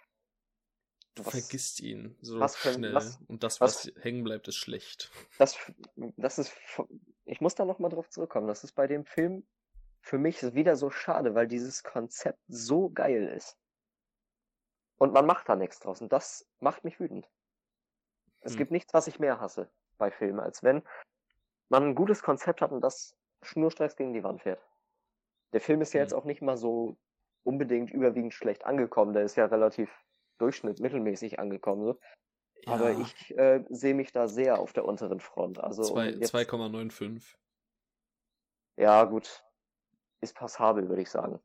Speaker 1: Du
Speaker 2: was-
Speaker 1: vergisst ihn so
Speaker 2: was ein-
Speaker 1: schnell.
Speaker 2: was-
Speaker 1: Und das,
Speaker 2: was-
Speaker 1: was, hängen bleibt, ist schlecht.
Speaker 2: Das, das ist, ich muss da nochmal drauf zurückkommen. Das ist bei dem Film für mich wieder so schade, weil dieses Konzept so geil ist. und man macht da nichts draus. Und das macht mich wütend. Es
Speaker 1: Hm.
Speaker 2: gibt nichts, was ich mehr hasse bei Filmen, als wenn man ein gutes Konzept hat und das schnurstracks gegen die Wand fährt. Der Film ist ja
Speaker 1: Hm.
Speaker 2: jetzt auch nicht mal so unbedingt überwiegend schlecht angekommen. Der ist ja relativ Durchschnitt, mittelmäßig angekommen. So. Aber
Speaker 1: Ja,
Speaker 2: ich äh, sehe mich da sehr auf der unteren Front. Also um
Speaker 1: zwei-
Speaker 2: jetzt,
Speaker 1: 2,95.
Speaker 2: ja gut, ist passabel, würde ich sagen.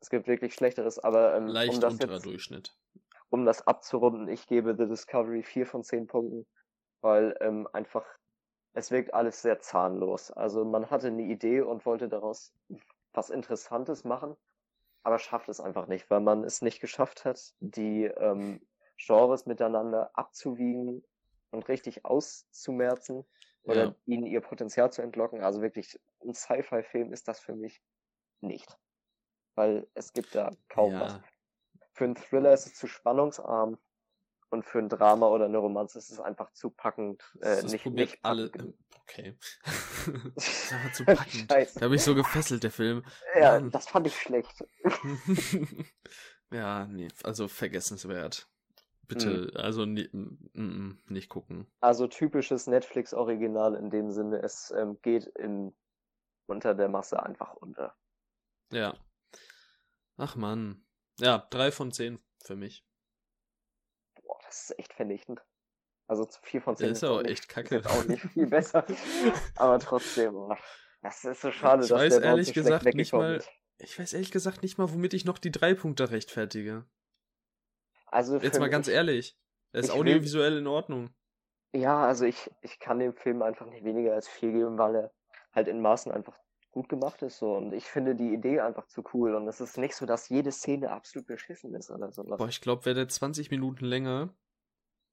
Speaker 2: Es gibt wirklich Schlechteres, aber ähm,
Speaker 1: Leicht
Speaker 2: um das
Speaker 1: unterer
Speaker 2: jetzt
Speaker 1: Durchschnitt.
Speaker 2: um das abzurunden, ich gebe The Discovery 4 von 10 Punkten, weil ähm, einfach, es wirkt alles sehr zahnlos. Also man hatte eine Idee und wollte daraus was Interessantes machen, aber schafft es einfach nicht, weil man es nicht geschafft hat, die ähm, Genres miteinander abzuwiegen und richtig auszumerzen oder
Speaker 1: Ja.
Speaker 2: ihnen ihr Potenzial zu entlocken. Also wirklich, ein Sci-Fi-Film ist das für mich nicht. Weil es gibt da kaum was.
Speaker 1: Ja,
Speaker 2: Für einen Thriller ist es zu spannungsarm und für ein Drama oder eine Romanze ist es einfach zu packend. Äh,
Speaker 1: das
Speaker 2: nicht,
Speaker 1: probiert
Speaker 2: nicht
Speaker 1: alle.
Speaker 2: packend.
Speaker 1: Okay. das aber zu packend.
Speaker 2: Scheiße.
Speaker 1: Da habe ich so gefesselt, der Film.
Speaker 2: Ja,
Speaker 1: Mann.
Speaker 2: das fand ich schlecht.
Speaker 1: ja, nee, also vergessenswert. Bitte,
Speaker 2: Hm.
Speaker 1: also ni- mm, mm, nicht gucken.
Speaker 2: Also typisches Netflix-Original in dem Sinne, es ähm, geht in, unter der Masse einfach unter.
Speaker 1: Ja. Ach man. Ja, drei von zehn für mich.
Speaker 2: Das ist echt vernichtend. Also 4 von 10
Speaker 1: Der ist
Speaker 2: auch nicht,
Speaker 1: echt
Speaker 2: ist
Speaker 1: kacke.
Speaker 2: jetzt auch nicht viel besser. Aber trotzdem, das ist so schade,
Speaker 1: Ich
Speaker 2: dass
Speaker 1: weiß
Speaker 2: der
Speaker 1: ehrlich
Speaker 2: so
Speaker 1: gesagt nicht mal-
Speaker 2: ist.
Speaker 1: Ich weiß ehrlich gesagt nicht mal, womit ich noch die drei Punkte rechtfertige.
Speaker 2: Also
Speaker 1: Jetzt mal ganz ehrlich. Er ist
Speaker 2: ich will-
Speaker 1: audiovisuell in Ordnung.
Speaker 2: Ja, also ich, ich kann dem Film einfach nicht weniger als vier geben, weil er halt in Maßen einfach gut gemacht ist so und ich finde die Idee einfach zu cool und es ist nicht so, dass jede Szene absolut beschissen ist oder sowas.
Speaker 1: Boah, ich glaube, wäre der 20 Minuten länger,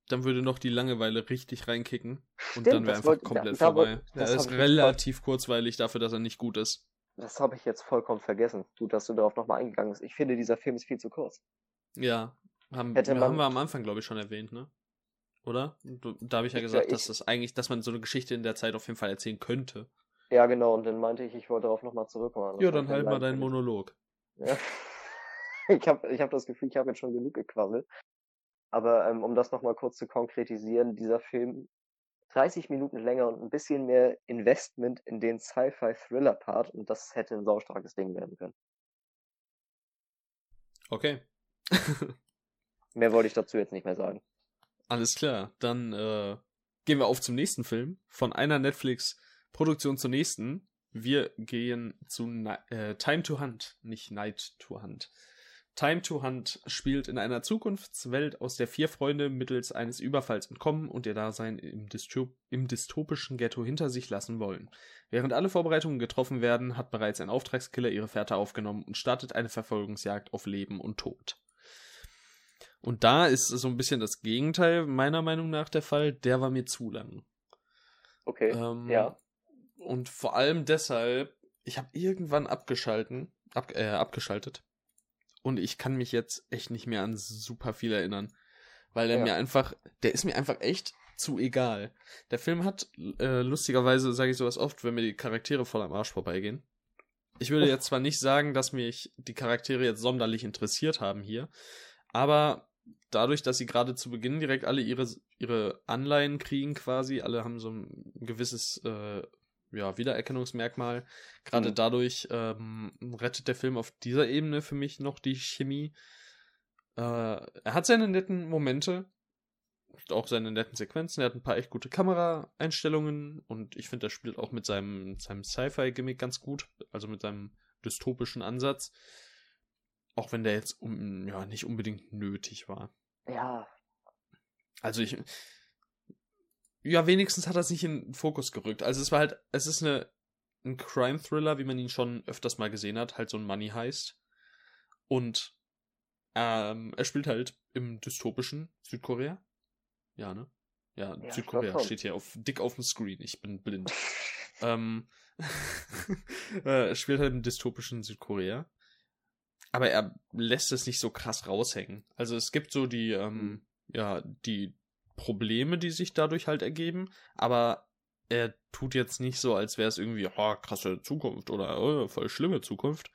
Speaker 1: dann würde noch die Langeweile richtig reinkicken. Und
Speaker 2: Stimmt,
Speaker 1: dann wäre einfach
Speaker 2: wollte-
Speaker 1: komplett
Speaker 2: da- da
Speaker 1: vorbei. Er
Speaker 2: das
Speaker 1: ist
Speaker 2: ich jetzt
Speaker 1: relativ kurzweilig dafür, dass er nicht gut ist.
Speaker 2: Das habe ich jetzt vollkommen vergessen. Gut, dass du darauf nochmal eingegangen bist. Ich finde, dieser Film ist viel zu kurz.
Speaker 1: Ja, haben,
Speaker 2: Hätte
Speaker 1: haben
Speaker 2: man-
Speaker 1: wir am Anfang, glaube ich, schon erwähnt, ne? Oder? Du- Da habe ich ja gesagt,
Speaker 2: ich-
Speaker 1: dass das eigentlich, dass man so eine Geschichte in der Zeit auf jeden Fall erzählen könnte.
Speaker 2: Ja, genau, und dann meinte ich, ich wollte darauf nochmal zurückkommen.
Speaker 1: Ja, dann halt mal deinen Monolog.
Speaker 2: Ja. Ich habe ich hab das Gefühl, ich habe jetzt schon genug gequasselt. Aber ähm, um das nochmal kurz zu konkretisieren, dieser Film 30 Minuten länger und ein bisschen mehr Investment in den Sci-Fi-Thriller-Part und das hätte ein saustarkes Ding werden können.
Speaker 1: Okay.
Speaker 2: Mehr wollte ich dazu jetzt nicht mehr sagen.
Speaker 1: Alles klar. Dann äh, gehen wir auf zum nächsten Film. Von einer Netflix-Produktion zur nächsten. Wir gehen zu Ni äh, Time to Hunt, nicht Night to Hunt. Time to Hunt spielt in einer Zukunftswelt, aus der vier Freunde mittels eines Überfalls entkommen und ihr Dasein im, Dystop im dystopischen Ghetto hinter sich lassen wollen. Während alle Vorbereitungen getroffen werden, hat bereits ein Auftragskiller ihre Fährte aufgenommen und startet eine Verfolgungsjagd auf Leben und Tod. Und da ist so ein bisschen das Gegenteil meiner Meinung nach der Fall. Der war mir zu lang.
Speaker 2: Okay,
Speaker 1: Ähm,
Speaker 2: ja.
Speaker 1: Und vor allem deshalb, ich habe irgendwann abgeschalten, ab, äh, abgeschaltet. Und ich kann mich jetzt echt nicht mehr an super viel erinnern. Weil der
Speaker 2: Ja.
Speaker 1: mir einfach, der ist mir einfach echt zu egal. Der Film hat, äh, lustigerweise sage ich sowas oft, wenn mir die Charaktere voll am Arsch vorbeigehen. Ich würde jetzt zwar nicht sagen, dass mich die Charaktere jetzt sonderlich interessiert haben hier, aber dadurch, dass sie gerade zu Beginn direkt alle ihre, ihre Anleihen kriegen quasi, alle haben so ein gewisses äh, ja, Wiedererkennungsmerkmal, gerade
Speaker 2: Mhm.
Speaker 1: dadurch ähm, rettet der Film auf dieser Ebene für mich noch die Chemie. Äh, er hat seine netten Momente, auch seine netten Sequenzen, er hat ein paar echt gute Kameraeinstellungen und ich finde, er spielt auch mit seinem, seinem Sci-Fi-Gimmick ganz gut, also mit seinem dystopischen Ansatz. Auch wenn der jetzt um, ja, nicht unbedingt nötig war.
Speaker 2: Ja,
Speaker 1: Also ich. Ja, wenigstens hat er es nicht in den Fokus gerückt. Also es war halt, es ist eine, ein Crime-Thriller, wie man ihn schon öfters mal gesehen hat, halt so ein Money Heist. Und ähm, er spielt halt im dystopischen Südkorea. Ja, ne? Ja,
Speaker 2: ich
Speaker 1: Südkorea steht hier auf, dick auf dem Screen. Ich bin blind. ähm, äh, er spielt halt im dystopischen Südkorea. Aber er lässt es nicht so krass raushängen. Also es gibt so die, ähm, ja, die Probleme, die sich dadurch halt ergeben, aber er tut jetzt nicht so, als wäre es irgendwie, oh, krasse Zukunft oder oh, voll schlimme Zukunft.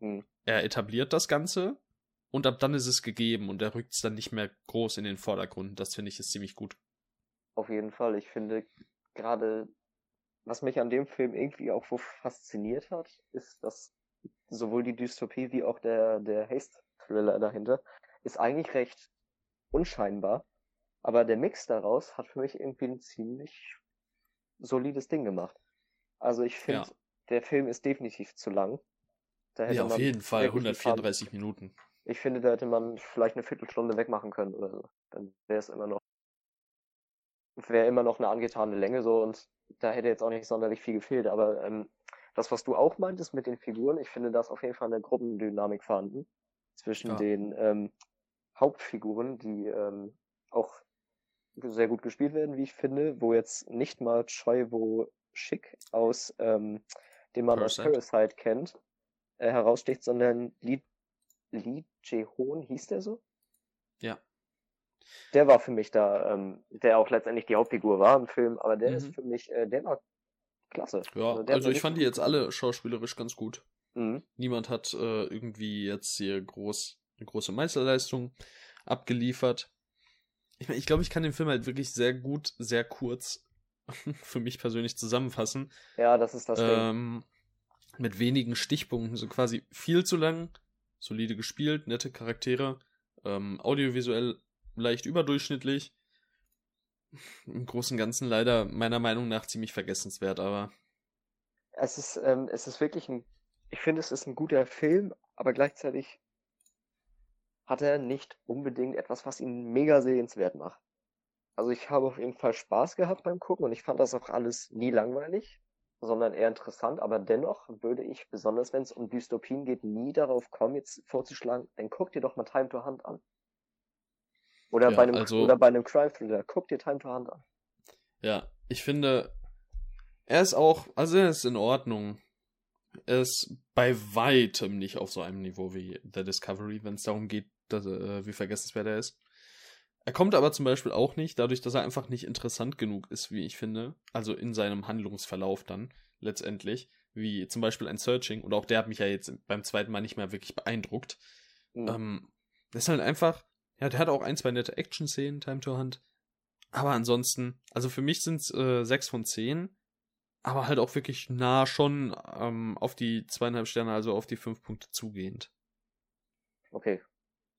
Speaker 2: Hm.
Speaker 1: Er etabliert das Ganze und ab dann ist es gegeben und er rückt es dann nicht mehr groß in den Vordergrund. Das finde ich ist ziemlich gut.
Speaker 2: Auf jeden Fall. Ich finde gerade, was mich an dem Film irgendwie auch so fasziniert hat, ist, dass sowohl die Dystopie wie auch der, der Haste-Thriller dahinter ist eigentlich recht unscheinbar. Aber der Mix daraus hat für mich irgendwie ein ziemlich solides Ding gemacht. Also ich finde, ja. der Film ist definitiv zu lang.
Speaker 1: ja, auf jeden Fall, 134 Minuten.
Speaker 2: Ich finde, da hätte man vielleicht eine Viertelstunde wegmachen können oder so. Dann wäre es immer noch, wäre immer noch eine angetane Länge so und da hätte jetzt auch nicht sonderlich viel gefehlt. Aber ähm, das, was du auch meintest mit den Figuren, ich finde, da ist auf jeden Fall eine Gruppendynamik vorhanden zwischen ja. den ähm, Hauptfiguren, die ähm, auch sehr gut gespielt werden, wie ich finde, wo jetzt nicht mal Choivo Schick aus, ähm, den man Parasite. aus Parasite kennt, äh, heraussticht, sondern Lee Lee Jae-hoon, hieß der so?
Speaker 1: Ja.
Speaker 2: Der war für mich da, ähm, der auch letztendlich die Hauptfigur war im Film, aber der mhm. ist für mich, äh, der war klasse.
Speaker 1: Ja, also, also ich fand die jetzt alle schauspielerisch ganz gut. Mhm. Niemand hat äh, irgendwie jetzt hier groß, eine große Meisterleistung abgeliefert. Ich meine, ich glaube, ich kann den Film halt wirklich sehr gut, sehr kurz für mich persönlich zusammenfassen.
Speaker 2: Ja, das ist das
Speaker 1: ähm, Ding. Mit wenigen Stichpunkten, so quasi viel zu lang, solide gespielt, nette Charaktere, ähm, audiovisuell leicht überdurchschnittlich. Im Großen und Ganzen leider meiner Meinung nach ziemlich vergessenswert, aber.
Speaker 2: Es ist, ähm, es ist wirklich ein, ich finde, es ist ein guter Film, aber gleichzeitig hat er nicht unbedingt etwas, was ihn mega sehenswert macht. Also ich habe auf jeden Fall Spaß gehabt beim Gucken und ich fand das auch alles nie langweilig sondern eher interessant. Aber dennoch würde ich, besonders wenn es um Dystopien geht, nie darauf kommen, jetzt vorzuschlagen, dann guck dir doch mal Time to Hunt an. Oder, ja, bei, einem, also, oder bei einem Crime Thriller, guck dir Time to Hunt an.
Speaker 1: Ja, ich finde, er ist auch, also er ist in Ordnung. Er ist bei weitem nicht auf so einem Niveau wie The Discovery, wenn es darum geht, dass, äh, wie vergessenswert er ist. Er kommt aber zum Beispiel auch nicht, dadurch, dass er einfach nicht interessant genug ist, wie ich finde. Also in seinem Handlungsverlauf dann letztendlich. Wie zum Beispiel ein Searching. Und auch der hat mich ja jetzt beim zweiten Mal nicht mehr wirklich beeindruckt. Mhm. Ähm, das ist halt einfach. Ja, der hat auch ein, zwei nette Action-Szenen, Time to Hunt. Aber ansonsten, also für mich sind es äh, sechs von zehn. Aber halt auch wirklich nah schon ähm, auf die zweieinhalb Sterne, also auf die fünf Punkte zugehend.
Speaker 2: Okay,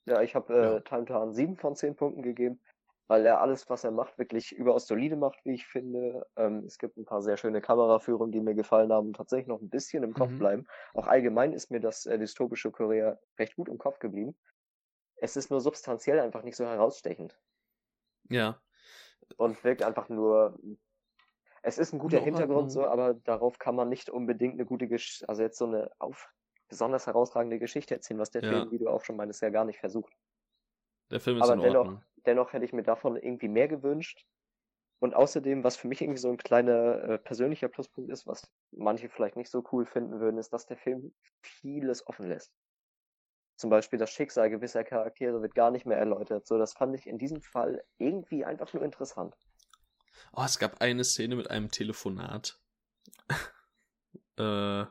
Speaker 2: ja, ich habe äh, ja. Time to Hunt 7 von 10 Punkten gegeben, weil er alles, was er macht, wirklich überaus solide macht, wie ich finde. Ähm, es gibt ein paar sehr schöne Kameraführungen, die mir gefallen haben und tatsächlich noch ein bisschen im Kopf mhm. bleiben. Auch allgemein ist mir das äh, dystopische Korea recht gut im Kopf geblieben. Es ist nur substanziell einfach nicht so herausstechend.
Speaker 1: Ja.
Speaker 2: Und wirkt einfach nur. Es ist ein guter Hintergrund so, aber darauf kann man nicht unbedingt eine gute Gesch also jetzt so eine auf besonders herausragende Geschichte erzählen, was der ja. Film, wie du auch schon meinst, ja gar nicht versucht.
Speaker 1: Der Film ist Aber in
Speaker 2: dennoch,
Speaker 1: Ordnung.
Speaker 2: dennoch hätte ich mir davon irgendwie mehr gewünscht. Und außerdem, was für mich irgendwie so ein kleiner äh, persönlicher Pluspunkt ist, was manche vielleicht nicht so cool finden würden, ist, dass der Film vieles offen lässt. Zum Beispiel das Schicksal gewisser Charaktere wird gar nicht mehr erläutert. So, das fand ich in diesem Fall irgendwie einfach nur interessant.
Speaker 1: Oh, es gab eine Szene mit einem Telefonat. äh,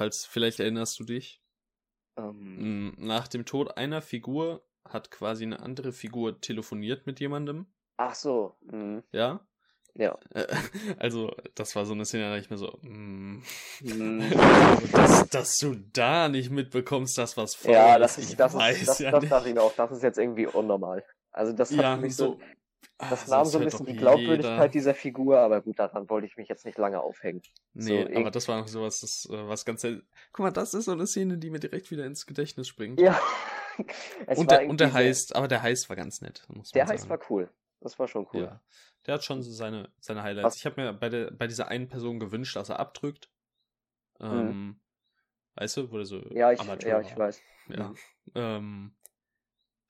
Speaker 1: Falls, vielleicht erinnerst du dich. Ähm. Nach dem Tod einer Figur hat quasi eine andere Figur telefoniert mit jemandem.
Speaker 2: Ach so. Mhm.
Speaker 1: Ja?
Speaker 2: Ja.
Speaker 1: Also, das war so eine Szene, da ich mir so, mm, mm. dass, dass, du da nicht mitbekommst, dass was
Speaker 2: voll ja, das ist, ich das weiß ist, das, ja das dachte ich auch, das ist jetzt irgendwie unnormal. Also das hat ja, mich so, so das nahm so ein bisschen die Glaubwürdigkeit jeder. dieser Figur, aber gut, daran wollte ich mich jetzt nicht lange aufhängen.
Speaker 1: Nee, so, aber das war noch sowas, das, äh, was ganz. Guck mal, das ist so eine Szene, die mir direkt wieder ins Gedächtnis springt.
Speaker 2: Ja.
Speaker 1: und, der, und der heißt, aber der heißt war ganz nett.
Speaker 2: der heißt war cool. Das war schon cool. Ja.
Speaker 1: Der hat schon so seine, seine Highlights. Was? Ich habe mir bei, der, bei dieser einen Person gewünscht, dass er abdrückt. Mhm. Ähm, mhm. Weißt du, wurde so.
Speaker 2: Ja, ich, ja, ich weiß.
Speaker 1: Ja. Mhm. Ähm,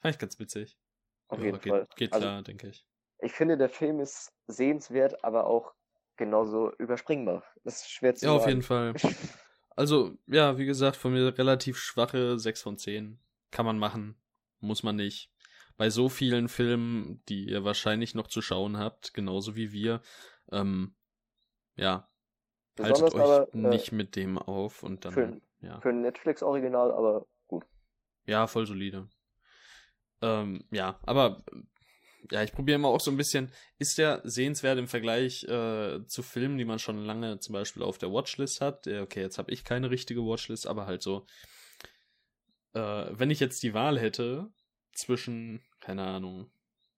Speaker 1: fand ich ganz witzig.
Speaker 2: Auf ja, jeden
Speaker 1: geht,
Speaker 2: Fall.
Speaker 1: Geht also klar, also, denke ich
Speaker 2: ich finde, der Film ist sehenswert, aber auch genauso überspringbar. Das ist schwer zu
Speaker 1: Ja,
Speaker 2: sagen.
Speaker 1: auf jeden Fall. Also, ja, wie gesagt, von mir relativ schwache 6 von 10. Kann man machen. Muss man nicht. Bei so vielen Filmen, die ihr wahrscheinlich noch zu schauen habt, genauso wie wir, ähm, ja, Besonders haltet euch aber, äh, nicht mit dem auf und dann,
Speaker 2: für,
Speaker 1: ja.
Speaker 2: Für ein Netflix-Original, aber gut.
Speaker 1: Ja, voll solide. Ähm, ja, aber ja, ich probiere immer auch so ein bisschen, ist der sehenswert im Vergleich äh, zu Filmen, die man schon lange zum Beispiel auf der Watchlist hat? Okay, jetzt habe ich keine richtige Watchlist, aber halt so, äh, wenn ich jetzt die Wahl hätte zwischen, keine Ahnung,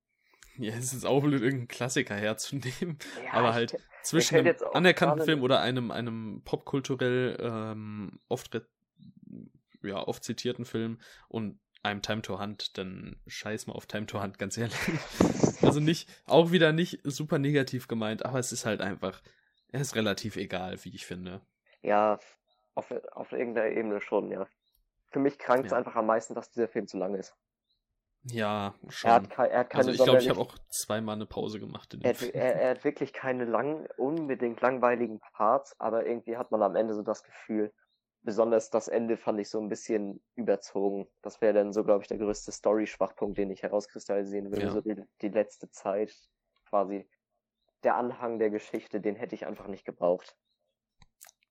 Speaker 1: ja, es ist auch blöd, irgendeinen Klassiker herzunehmen, ja, aber halt zwischen einem anerkannten Film oder einem, einem popkulturell ähm, oft, ja, oft zitierten Film und einem Time to Hunt, dann scheiß mal auf Time to Hunt, ganz ehrlich. also nicht, auch wieder nicht super negativ gemeint, aber es ist halt einfach, es ist relativ egal, wie ich finde.
Speaker 2: Ja, auf, auf irgendeiner Ebene schon, ja. Für mich krankt es ja. einfach am meisten, dass dieser Film zu lang ist.
Speaker 1: Ja, schon.
Speaker 2: Er hat, er hat keine
Speaker 1: also ich glaube, ich habe auch zweimal eine Pause gemacht.
Speaker 2: Er hat, er, er, hat wirklich keine lang, unbedingt langweiligen Parts, aber irgendwie hat man am Ende so das Gefühl, besonders das Ende fand ich so ein bisschen überzogen. Das wäre dann so, glaube ich, der größte Story-Schwachpunkt, den ich herauskristallisieren würde. Ja. So die, die letzte Zeit quasi. Der Anhang der Geschichte, den hätte ich einfach nicht gebraucht.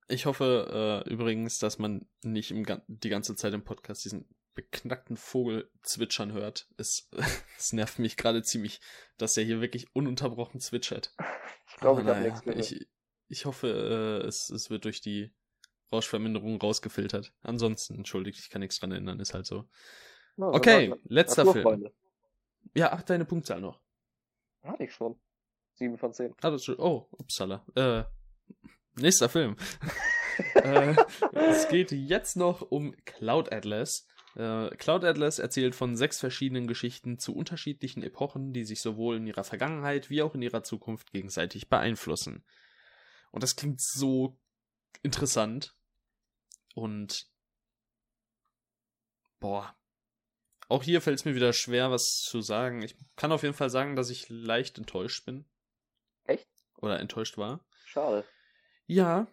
Speaker 1: Ich hoffe äh, übrigens, dass man nicht im, die ganze Zeit im Podcast diesen beknackten Vogel zwitschern hört. Es, es nervt mich gerade ziemlich, dass er hier wirklich ununterbrochen zwitschert.
Speaker 2: Ich glaube, ich habe nichts
Speaker 1: gehört. Ich, ich hoffe, äh, es, es wird durch die Rauschverminderung rausgefiltert. Ansonsten, entschuldigt, ich kann nichts dran erinnern, ist halt so. Ja, okay, letzter Film. Freunde. Ja, ach, deine Punktzahl noch.
Speaker 2: Hatte ich schon. Sieben von zehn.
Speaker 1: Ah, das, oh, upsala. Äh, nächster Film. äh, es geht jetzt noch um Cloud Atlas. Äh, Cloud Atlas erzählt von sechs verschiedenen Geschichten zu unterschiedlichen Epochen, die sich sowohl in ihrer Vergangenheit wie auch in ihrer Zukunft gegenseitig beeinflussen. Und das klingt so interessant. Und boah. Auch hier fällt es mir wieder schwer, was zu sagen. Ich kann auf jeden Fall sagen, dass ich leicht enttäuscht bin.
Speaker 2: Echt?
Speaker 1: Oder enttäuscht war.
Speaker 2: Schade.
Speaker 1: Ja,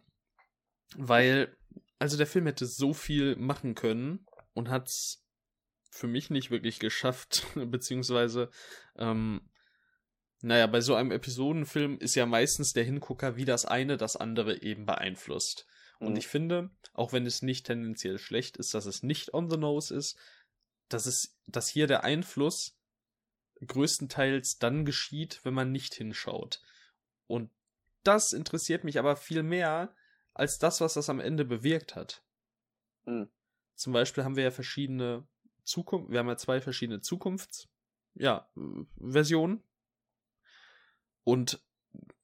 Speaker 1: weil, also der Film hätte so viel machen können und hat es für mich nicht wirklich geschafft, beziehungsweise, ähm, naja, bei so einem Episodenfilm ist ja meistens der Hingucker, wie das eine das andere eben beeinflusst. Und mhm. ich finde, auch wenn es nicht tendenziell schlecht ist, dass es nicht on the nose ist, dass es, dass hier der Einfluss größtenteils dann geschieht, wenn man nicht hinschaut. Und das interessiert mich aber viel mehr als das, was das am Ende bewirkt hat. Mhm. Zum Beispiel haben wir ja verschiedene Zukunft, wir haben ja zwei verschiedene Zukunfts, ja, Versionen. Und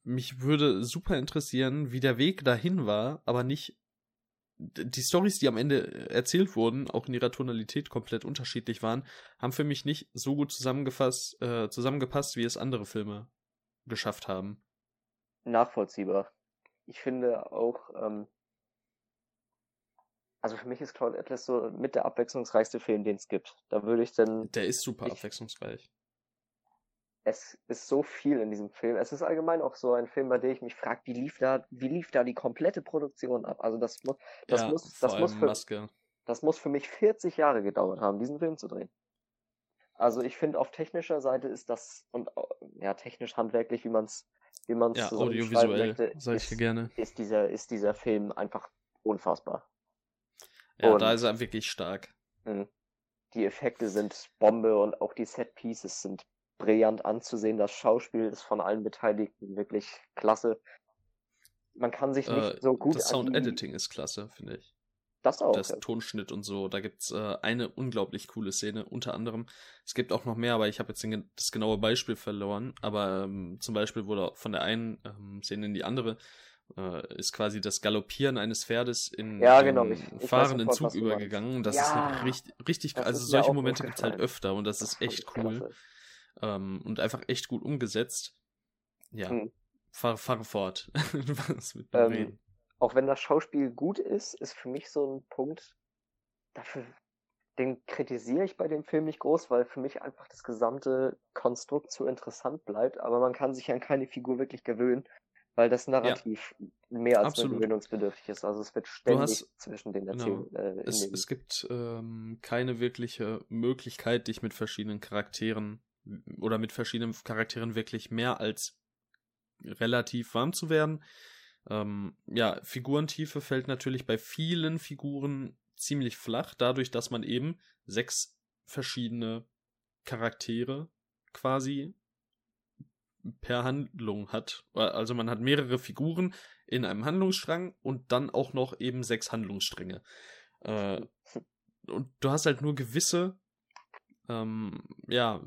Speaker 1: mich würde super interessieren, wie der Weg dahin war, aber nicht die Stories, die am Ende erzählt wurden, auch in ihrer Tonalität komplett unterschiedlich waren, haben für mich nicht so gut zusammengefasst, äh, zusammengepasst, wie es andere Filme geschafft haben.
Speaker 2: Nachvollziehbar. Ich finde auch, ähm, also für mich ist Cloud Atlas so mit der abwechslungsreichste Film, den es gibt. Da würde ich dann.
Speaker 1: Der ist super ich, abwechslungsreich
Speaker 2: es ist so viel in diesem Film. Es ist allgemein auch so ein Film, bei dem ich mich frage, wie lief da, wie lief da die komplette Produktion ab? Also das muss, das ja, muss, das muss für, Maske. das muss für mich 40 Jahre gedauert haben, diesen Film zu drehen. Also ich finde, auf technischer Seite ist das und ja technisch handwerklich, wie man es, wie man es
Speaker 1: ja, so audiovisuell möchte, sag ich ist, gerne.
Speaker 2: ist dieser, ist dieser Film einfach unfassbar.
Speaker 1: Ja, und, da ist er wirklich stark.
Speaker 2: Mh, die Effekte sind Bombe und auch die Set Pieces sind brillant anzusehen. Das Schauspiel ist von allen Beteiligten wirklich klasse. Man kann sich nicht äh, so gut.
Speaker 1: Das Sound Editing ist klasse, finde ich.
Speaker 2: Das auch.
Speaker 1: Das ja. Tonschnitt und so. Da gibt's äh, eine unglaublich coole Szene. Unter anderem, es gibt auch noch mehr, aber ich habe jetzt den, das genaue Beispiel verloren. Aber ähm, zum Beispiel wurde von der einen ähm, Szene in die andere äh, ist quasi das Galoppieren eines Pferdes in
Speaker 2: ja, genau. ich,
Speaker 1: ich fahrenden sofort, Zug übergegangen. Das ja, ist richtig, richtig, also solche Momente gibt's halt öfter und das, das ist echt cool. Klasse. Ähm, und einfach echt gut umgesetzt. Ja, hm. fahre fahr fort.
Speaker 2: Was mit ähm, auch wenn das Schauspiel gut ist, ist für mich so ein Punkt, dafür, den kritisiere ich bei dem Film nicht groß, weil für mich einfach das gesamte Konstrukt zu interessant bleibt, aber man kann sich an keine Figur wirklich gewöhnen, weil das Narrativ ja, mehr als absolut. gewöhnungsbedürftig ist. Also es wird ständig hast, zwischen den Erzählungen.
Speaker 1: Genau. Äh, es, es, gibt ähm, keine wirkliche Möglichkeit, dich mit verschiedenen Charakteren oder mit verschiedenen Charakteren wirklich mehr als relativ warm zu werden. Ähm, ja, Figurentiefe fällt natürlich bei vielen Figuren ziemlich flach, dadurch, dass man eben sechs verschiedene Charaktere quasi per Handlung hat. Also man hat mehrere Figuren in einem Handlungsstrang und dann auch noch eben sechs Handlungsstränge. Äh, und du hast halt nur gewisse, ähm, ja,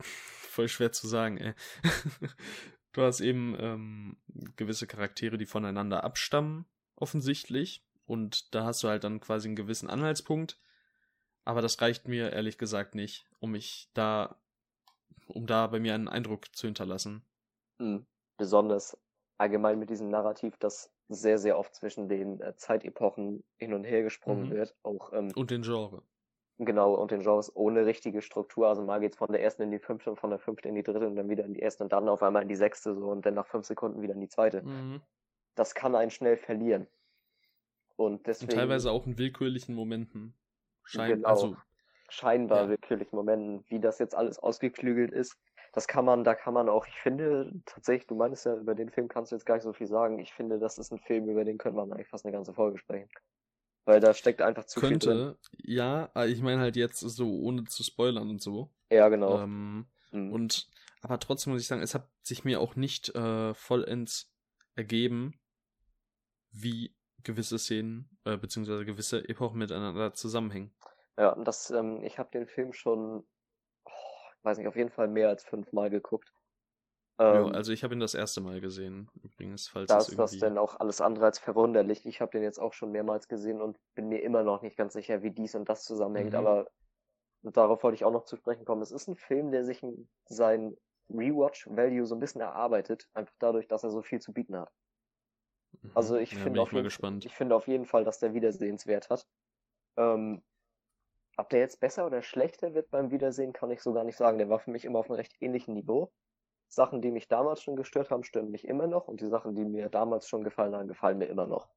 Speaker 1: voll schwer zu sagen, ey. du hast eben ähm, gewisse Charaktere, die voneinander abstammen, offensichtlich. Und da hast du halt dann quasi einen gewissen Anhaltspunkt. Aber das reicht mir ehrlich gesagt nicht, um mich da, um da bei mir einen Eindruck zu hinterlassen.
Speaker 2: Mhm. Besonders allgemein mit diesem Narrativ, das sehr, sehr oft zwischen den äh, Zeitepochen hin und her gesprungen mhm. wird. Auch, ähm,
Speaker 1: und den Genre.
Speaker 2: Genau, und den Genres ohne richtige Struktur. Also mal geht's von der ersten in die fünfte und von der fünften in die dritte und dann wieder in die erste und dann auf einmal in die sechste so und dann nach fünf Sekunden wieder in die zweite. Mhm. Das kann einen schnell verlieren. Und deswegen. Und
Speaker 1: teilweise auch in willkürlichen Momenten.
Speaker 2: Schein, genau, also, scheinbar ja. willkürlichen Momenten, wie das jetzt alles ausgeklügelt ist. Das kann man, da kann man auch, ich finde tatsächlich, du meinst ja, über den Film kannst du jetzt gar nicht so viel sagen. Ich finde, das ist ein Film, über den könnte man eigentlich fast eine ganze Folge sprechen. Weil da steckt einfach zu
Speaker 1: Könnte,
Speaker 2: viel drin.
Speaker 1: ja, ich meine halt jetzt so, ohne zu spoilern und so.
Speaker 2: Ja, genau.
Speaker 1: Ähm, mhm. Und, aber trotzdem muss ich sagen, es hat sich mir auch nicht äh, vollends ergeben, wie gewisse Szenen, äh, beziehungsweise gewisse Epochen miteinander zusammenhängen.
Speaker 2: Ja, und das, ähm, ich habe den Film schon, oh, weiß nicht, auf jeden Fall mehr als fünfmal geguckt.
Speaker 1: Ähm, ja, also ich habe ihn das erste Mal gesehen, übrigens, falls
Speaker 2: da es ist das denn auch alles andere als verwunderlich. Ich habe den jetzt auch schon mehrmals gesehen und bin mir immer noch nicht ganz sicher, wie dies und das zusammenhängt, mhm. aber darauf wollte ich auch noch zu sprechen kommen. Es ist ein Film, der sich sein Rewatch-Value so ein bisschen erarbeitet, einfach dadurch, dass er so viel zu bieten hat. Also mhm. ich ja, finde auf, jeden, ich finde auf jeden Fall, dass der Wiedersehenswert hat. Ähm, ob der jetzt besser oder schlechter wird beim Wiedersehen, kann ich so gar nicht sagen. Der war für mich immer auf einem recht ähnlichen Niveau. Sachen, die mich damals schon gestört haben, stören mich immer noch und die Sachen, die mir damals schon gefallen haben, gefallen mir immer noch.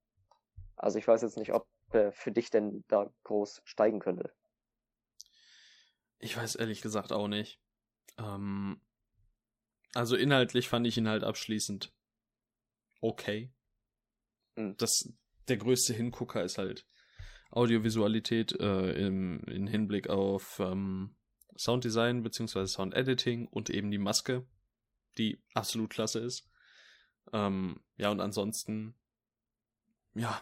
Speaker 2: Also ich weiß jetzt nicht, ob der für dich denn da groß steigen könnte.
Speaker 1: Ich weiß ehrlich gesagt auch nicht. Ähm, also inhaltlich fand ich ihn halt abschließend okay. Mhm. Das, der größte Hingucker ist halt Audiovisualität äh, im, im Hinblick auf ähm, Sounddesign bzw. Soundediting und eben die Maske, die absolut klasse ist. Ähm, ja, und ansonsten, ja.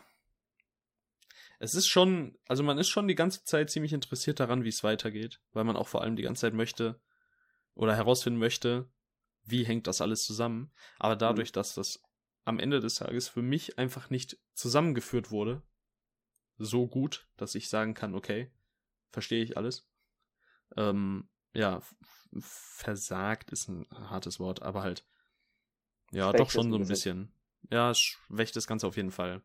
Speaker 1: Es ist schon, also man ist schon die ganze Zeit ziemlich interessiert daran, wie es weitergeht, weil man auch vor allem die ganze Zeit möchte oder herausfinden möchte, wie hängt das alles zusammen. Aber dadurch, mhm. dass das am Ende des Tages für mich einfach nicht zusammengeführt wurde. So gut, dass ich sagen kann, okay, verstehe ich alles. Ähm, ja, versagt ist ein hartes Wort, aber halt, ja, Schwächt doch schon so ein bisschen. Ja, schwächt das Ganze auf jeden Fall.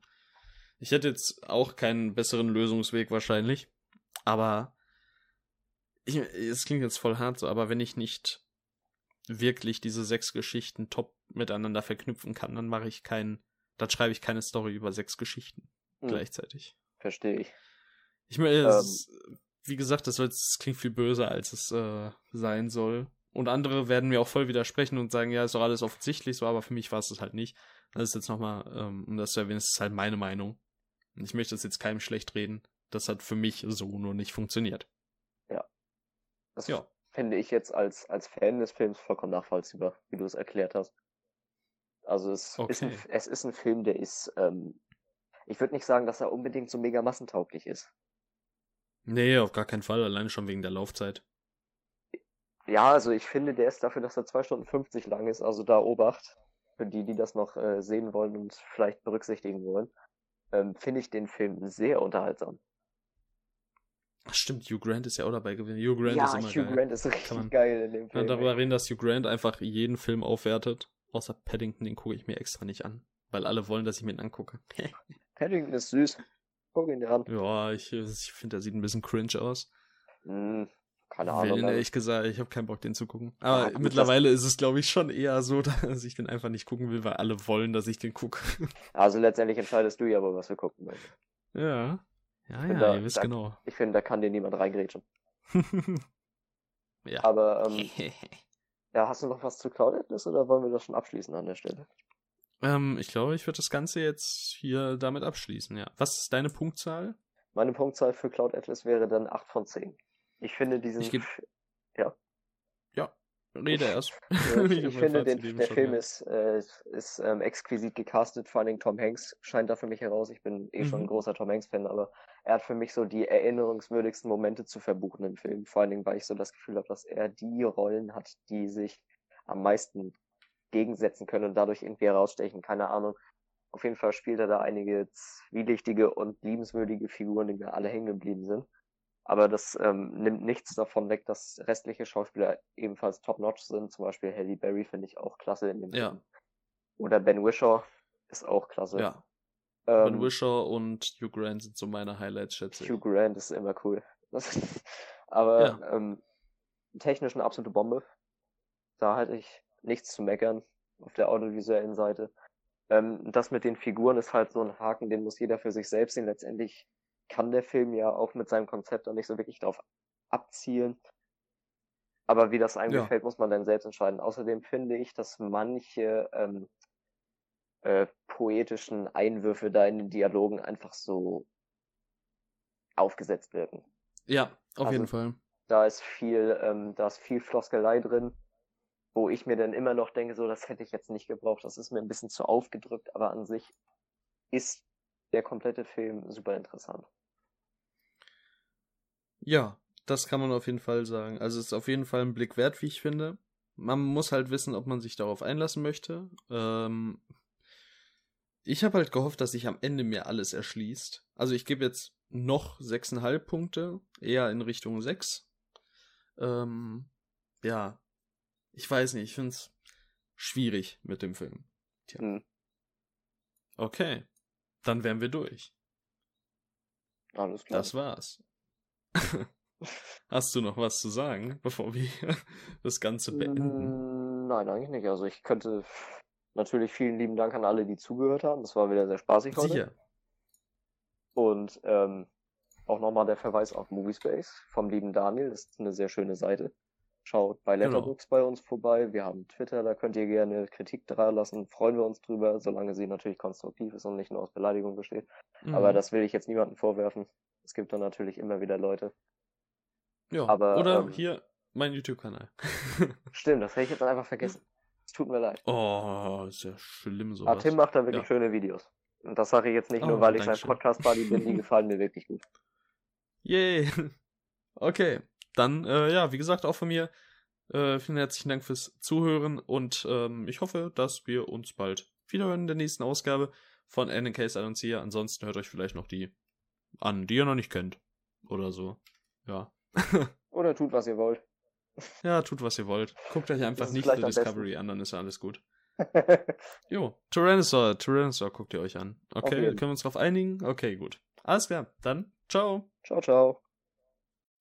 Speaker 1: Ich hätte jetzt auch keinen besseren Lösungsweg wahrscheinlich, aber es klingt jetzt voll hart so, aber wenn ich nicht wirklich diese sechs Geschichten top miteinander verknüpfen kann, dann mache ich keinen, dann schreibe ich keine Story über sechs Geschichten hm. gleichzeitig.
Speaker 2: Verstehe ich.
Speaker 1: Ich meine, ähm. Wie gesagt, das, das klingt viel böser, als es äh, sein soll. Und andere werden mir auch voll widersprechen und sagen, ja, ist doch alles offensichtlich so, aber für mich war es das halt nicht. Das ist jetzt nochmal, ähm, um das zu erwähnen, das ist halt meine Meinung. Ich möchte das jetzt keinem schlecht reden. Das hat für mich so nur nicht funktioniert.
Speaker 2: Ja. Das ja finde ich jetzt als, als Fan des Films vollkommen nachvollziehbar, wie du es erklärt hast. Also es, okay. ist, ein, es ist ein Film, der ist, ähm, ich würde nicht sagen, dass er unbedingt so mega massentauglich ist.
Speaker 1: Nee, auf gar keinen Fall, alleine schon wegen der Laufzeit.
Speaker 2: Ja, also ich finde, der ist dafür, dass er 2 Stunden 50 lang ist, also da Obacht, für die, die das noch äh, sehen wollen und vielleicht berücksichtigen wollen, ähm, finde ich den Film sehr unterhaltsam.
Speaker 1: Stimmt, Hugh Grant ist ja auch dabei gewesen. Hugh Grant
Speaker 2: ja,
Speaker 1: ist immer
Speaker 2: Hugh
Speaker 1: geil.
Speaker 2: Grant ist richtig geil in dem
Speaker 1: Film. darüber reden, dass Hugh Grant einfach jeden Film aufwertet. Außer Paddington, den gucke ich mir extra nicht an. Weil alle wollen, dass ich mir ihn angucke.
Speaker 2: Paddington ist süß. Guck ihn dir an.
Speaker 1: Ja, ich, ich finde, der sieht ein bisschen cringe aus.
Speaker 2: Mm, keine Ahnung.
Speaker 1: Willen, ehrlich gesagt, ich habe keinen Bock, den zu gucken. Aber ja, mittlerweile ist es, glaube ich, schon eher so, dass ich den einfach nicht gucken will, weil alle wollen, dass ich den gucke.
Speaker 2: Also letztendlich entscheidest du ja wohl, was wir gucken wollen.
Speaker 1: Ja. Ja, ja, da, ihr wisst
Speaker 2: da,
Speaker 1: genau.
Speaker 2: Ich finde, da kann dir niemand reingrätschen.
Speaker 1: ja.
Speaker 2: Aber, ähm, ja, hast du noch was zu Cloud Atlas oder wollen wir das schon abschließen an der Stelle?
Speaker 1: Ähm, ich glaube, ich würde das Ganze jetzt hier damit abschließen, ja. Was ist deine Punktzahl?
Speaker 2: Meine Punktzahl für Cloud Atlas wäre dann 8 von 10. Ich finde diesen.
Speaker 1: Ich geb-
Speaker 2: ja.
Speaker 1: Ja, rede erst.
Speaker 2: Ja, ich, ich finde, den, der
Speaker 1: schon
Speaker 2: Film
Speaker 1: gehört.
Speaker 2: ist, äh, ist ähm, exquisit gecastet, vor allen Dingen Tom Hanks scheint da für mich heraus. Ich bin eh schon ein
Speaker 1: Mhm.
Speaker 2: großer Tom Hanks-Fan, aber er hat für mich so die erinnerungswürdigsten Momente zu verbuchen im Film. Vor allen Dingen, weil ich so das Gefühl habe, dass er die Rollen hat, die sich am meisten gegensetzen können und dadurch irgendwie herausstechen. Keine Ahnung. Auf jeden Fall spielt er da einige zwielichtige und liebenswürdige Figuren, die mir alle hängen geblieben sind. Aber das ähm, nimmt nichts davon weg, dass restliche Schauspieler ebenfalls top-notch sind. Zum Beispiel Halle Berry finde ich auch klasse in dem
Speaker 1: Ja.
Speaker 2: Film. Oder Ben Wishaw ist auch klasse.
Speaker 1: Ja,
Speaker 2: ähm,
Speaker 1: Ben Wishaw und Hugh Grant sind so meine Highlights, schätze ich.
Speaker 2: Hugh Grant ist immer cool. Aber
Speaker 1: Ja.
Speaker 2: ähm, technisch eine absolute Bombe. Da halte ich nichts zu meckern auf der audiovisuellen Seite. Ähm, das mit den Figuren ist halt so ein Haken, den muss jeder für sich selbst sehen. Letztendlich kann der Film ja auch mit seinem Konzept auch nicht so wirklich darauf abzielen. Aber wie das einem
Speaker 1: Ja.
Speaker 2: gefällt, muss man dann selbst entscheiden. Außerdem finde ich, dass manche ähm, äh, poetischen Einwürfe da in den Dialogen einfach so aufgesetzt wirken.
Speaker 1: Ja, auf
Speaker 2: Also-
Speaker 1: jeden Fall.
Speaker 2: Da ist viel, ähm, da ist viel Floskelei drin, wo ich mir dann immer noch denke, so, das hätte ich jetzt nicht gebraucht. Das ist mir ein bisschen zu aufgedrückt, aber an sich ist der komplette Film super interessant.
Speaker 1: Ja, das kann man auf jeden Fall sagen. Also es ist auf jeden Fall ein Blick wert, wie ich finde. Man muss halt wissen, ob man sich darauf einlassen möchte. Ähm, ich habe halt gehofft, dass sich am Ende mir alles erschließt. Also ich gebe jetzt noch 6,5 Punkte, eher in Richtung 6. Ähm, ja, ich weiß nicht, ich finde es schwierig mit dem Film. Tja.
Speaker 2: Hm,
Speaker 1: Okay, dann wären wir durch.
Speaker 2: alles klar.
Speaker 1: Das war's. Hast du noch was zu sagen, bevor wir das Ganze beenden?
Speaker 2: Mm, Nein, eigentlich nicht. Also ich könnte natürlich vielen lieben Dank an alle, die zugehört haben. Das war wieder sehr spaßig heute.
Speaker 1: Sicher.
Speaker 2: Und ähm, auch nochmal der Verweis auf Moviespace vom lieben Daniel. Das ist eine sehr schöne Seite. Schaut bei
Speaker 1: Genau.
Speaker 2: Letterboxd bei uns vorbei. Wir haben Twitter, da könnt ihr gerne Kritik lassen. Freuen wir uns drüber, solange sie natürlich konstruktiv ist und nicht nur aus Beleidigung besteht. Aber
Speaker 1: Mhm.
Speaker 2: das will ich jetzt niemandem vorwerfen. Es gibt dann natürlich immer wieder Leute.
Speaker 1: ja.
Speaker 2: aber,
Speaker 1: Oder
Speaker 2: ähm,
Speaker 1: hier mein YouTube-Kanal.
Speaker 2: Stimmt, das hätte ich jetzt einfach vergessen. Es tut mir leid.
Speaker 1: oh, ist ja schlimm
Speaker 2: Aber
Speaker 1: sowas.
Speaker 2: Ah, Tim macht da wirklich
Speaker 1: Ja.
Speaker 2: schöne Videos. Und das sage ich jetzt nicht nur,
Speaker 1: Oh,
Speaker 2: weil ich sein. Podcast-Buddy bin. Die gefallen mir wirklich gut.
Speaker 1: Yay. Okay. Dann, äh, ja, wie gesagt, auch von mir äh, vielen herzlichen Dank fürs Zuhören und ähm, ich hoffe, dass wir uns bald wiederhören in der nächsten Ausgabe von NK's Annoncier. Ansonsten hört euch vielleicht noch die an, die ihr noch nicht kennt. Oder so. Ja.
Speaker 2: Oder tut, was ihr wollt.
Speaker 1: Ja, tut, was ihr wollt. Guckt euch einfach nicht The
Speaker 2: am besten.
Speaker 1: Discovery an, dann ist ja alles gut. Jo, Tyrannosaur, Tyrannosaur guckt ihr euch an. Okay, können wir uns drauf einigen? Okay, gut. Alles klar, dann ciao.
Speaker 2: ciao, ciao.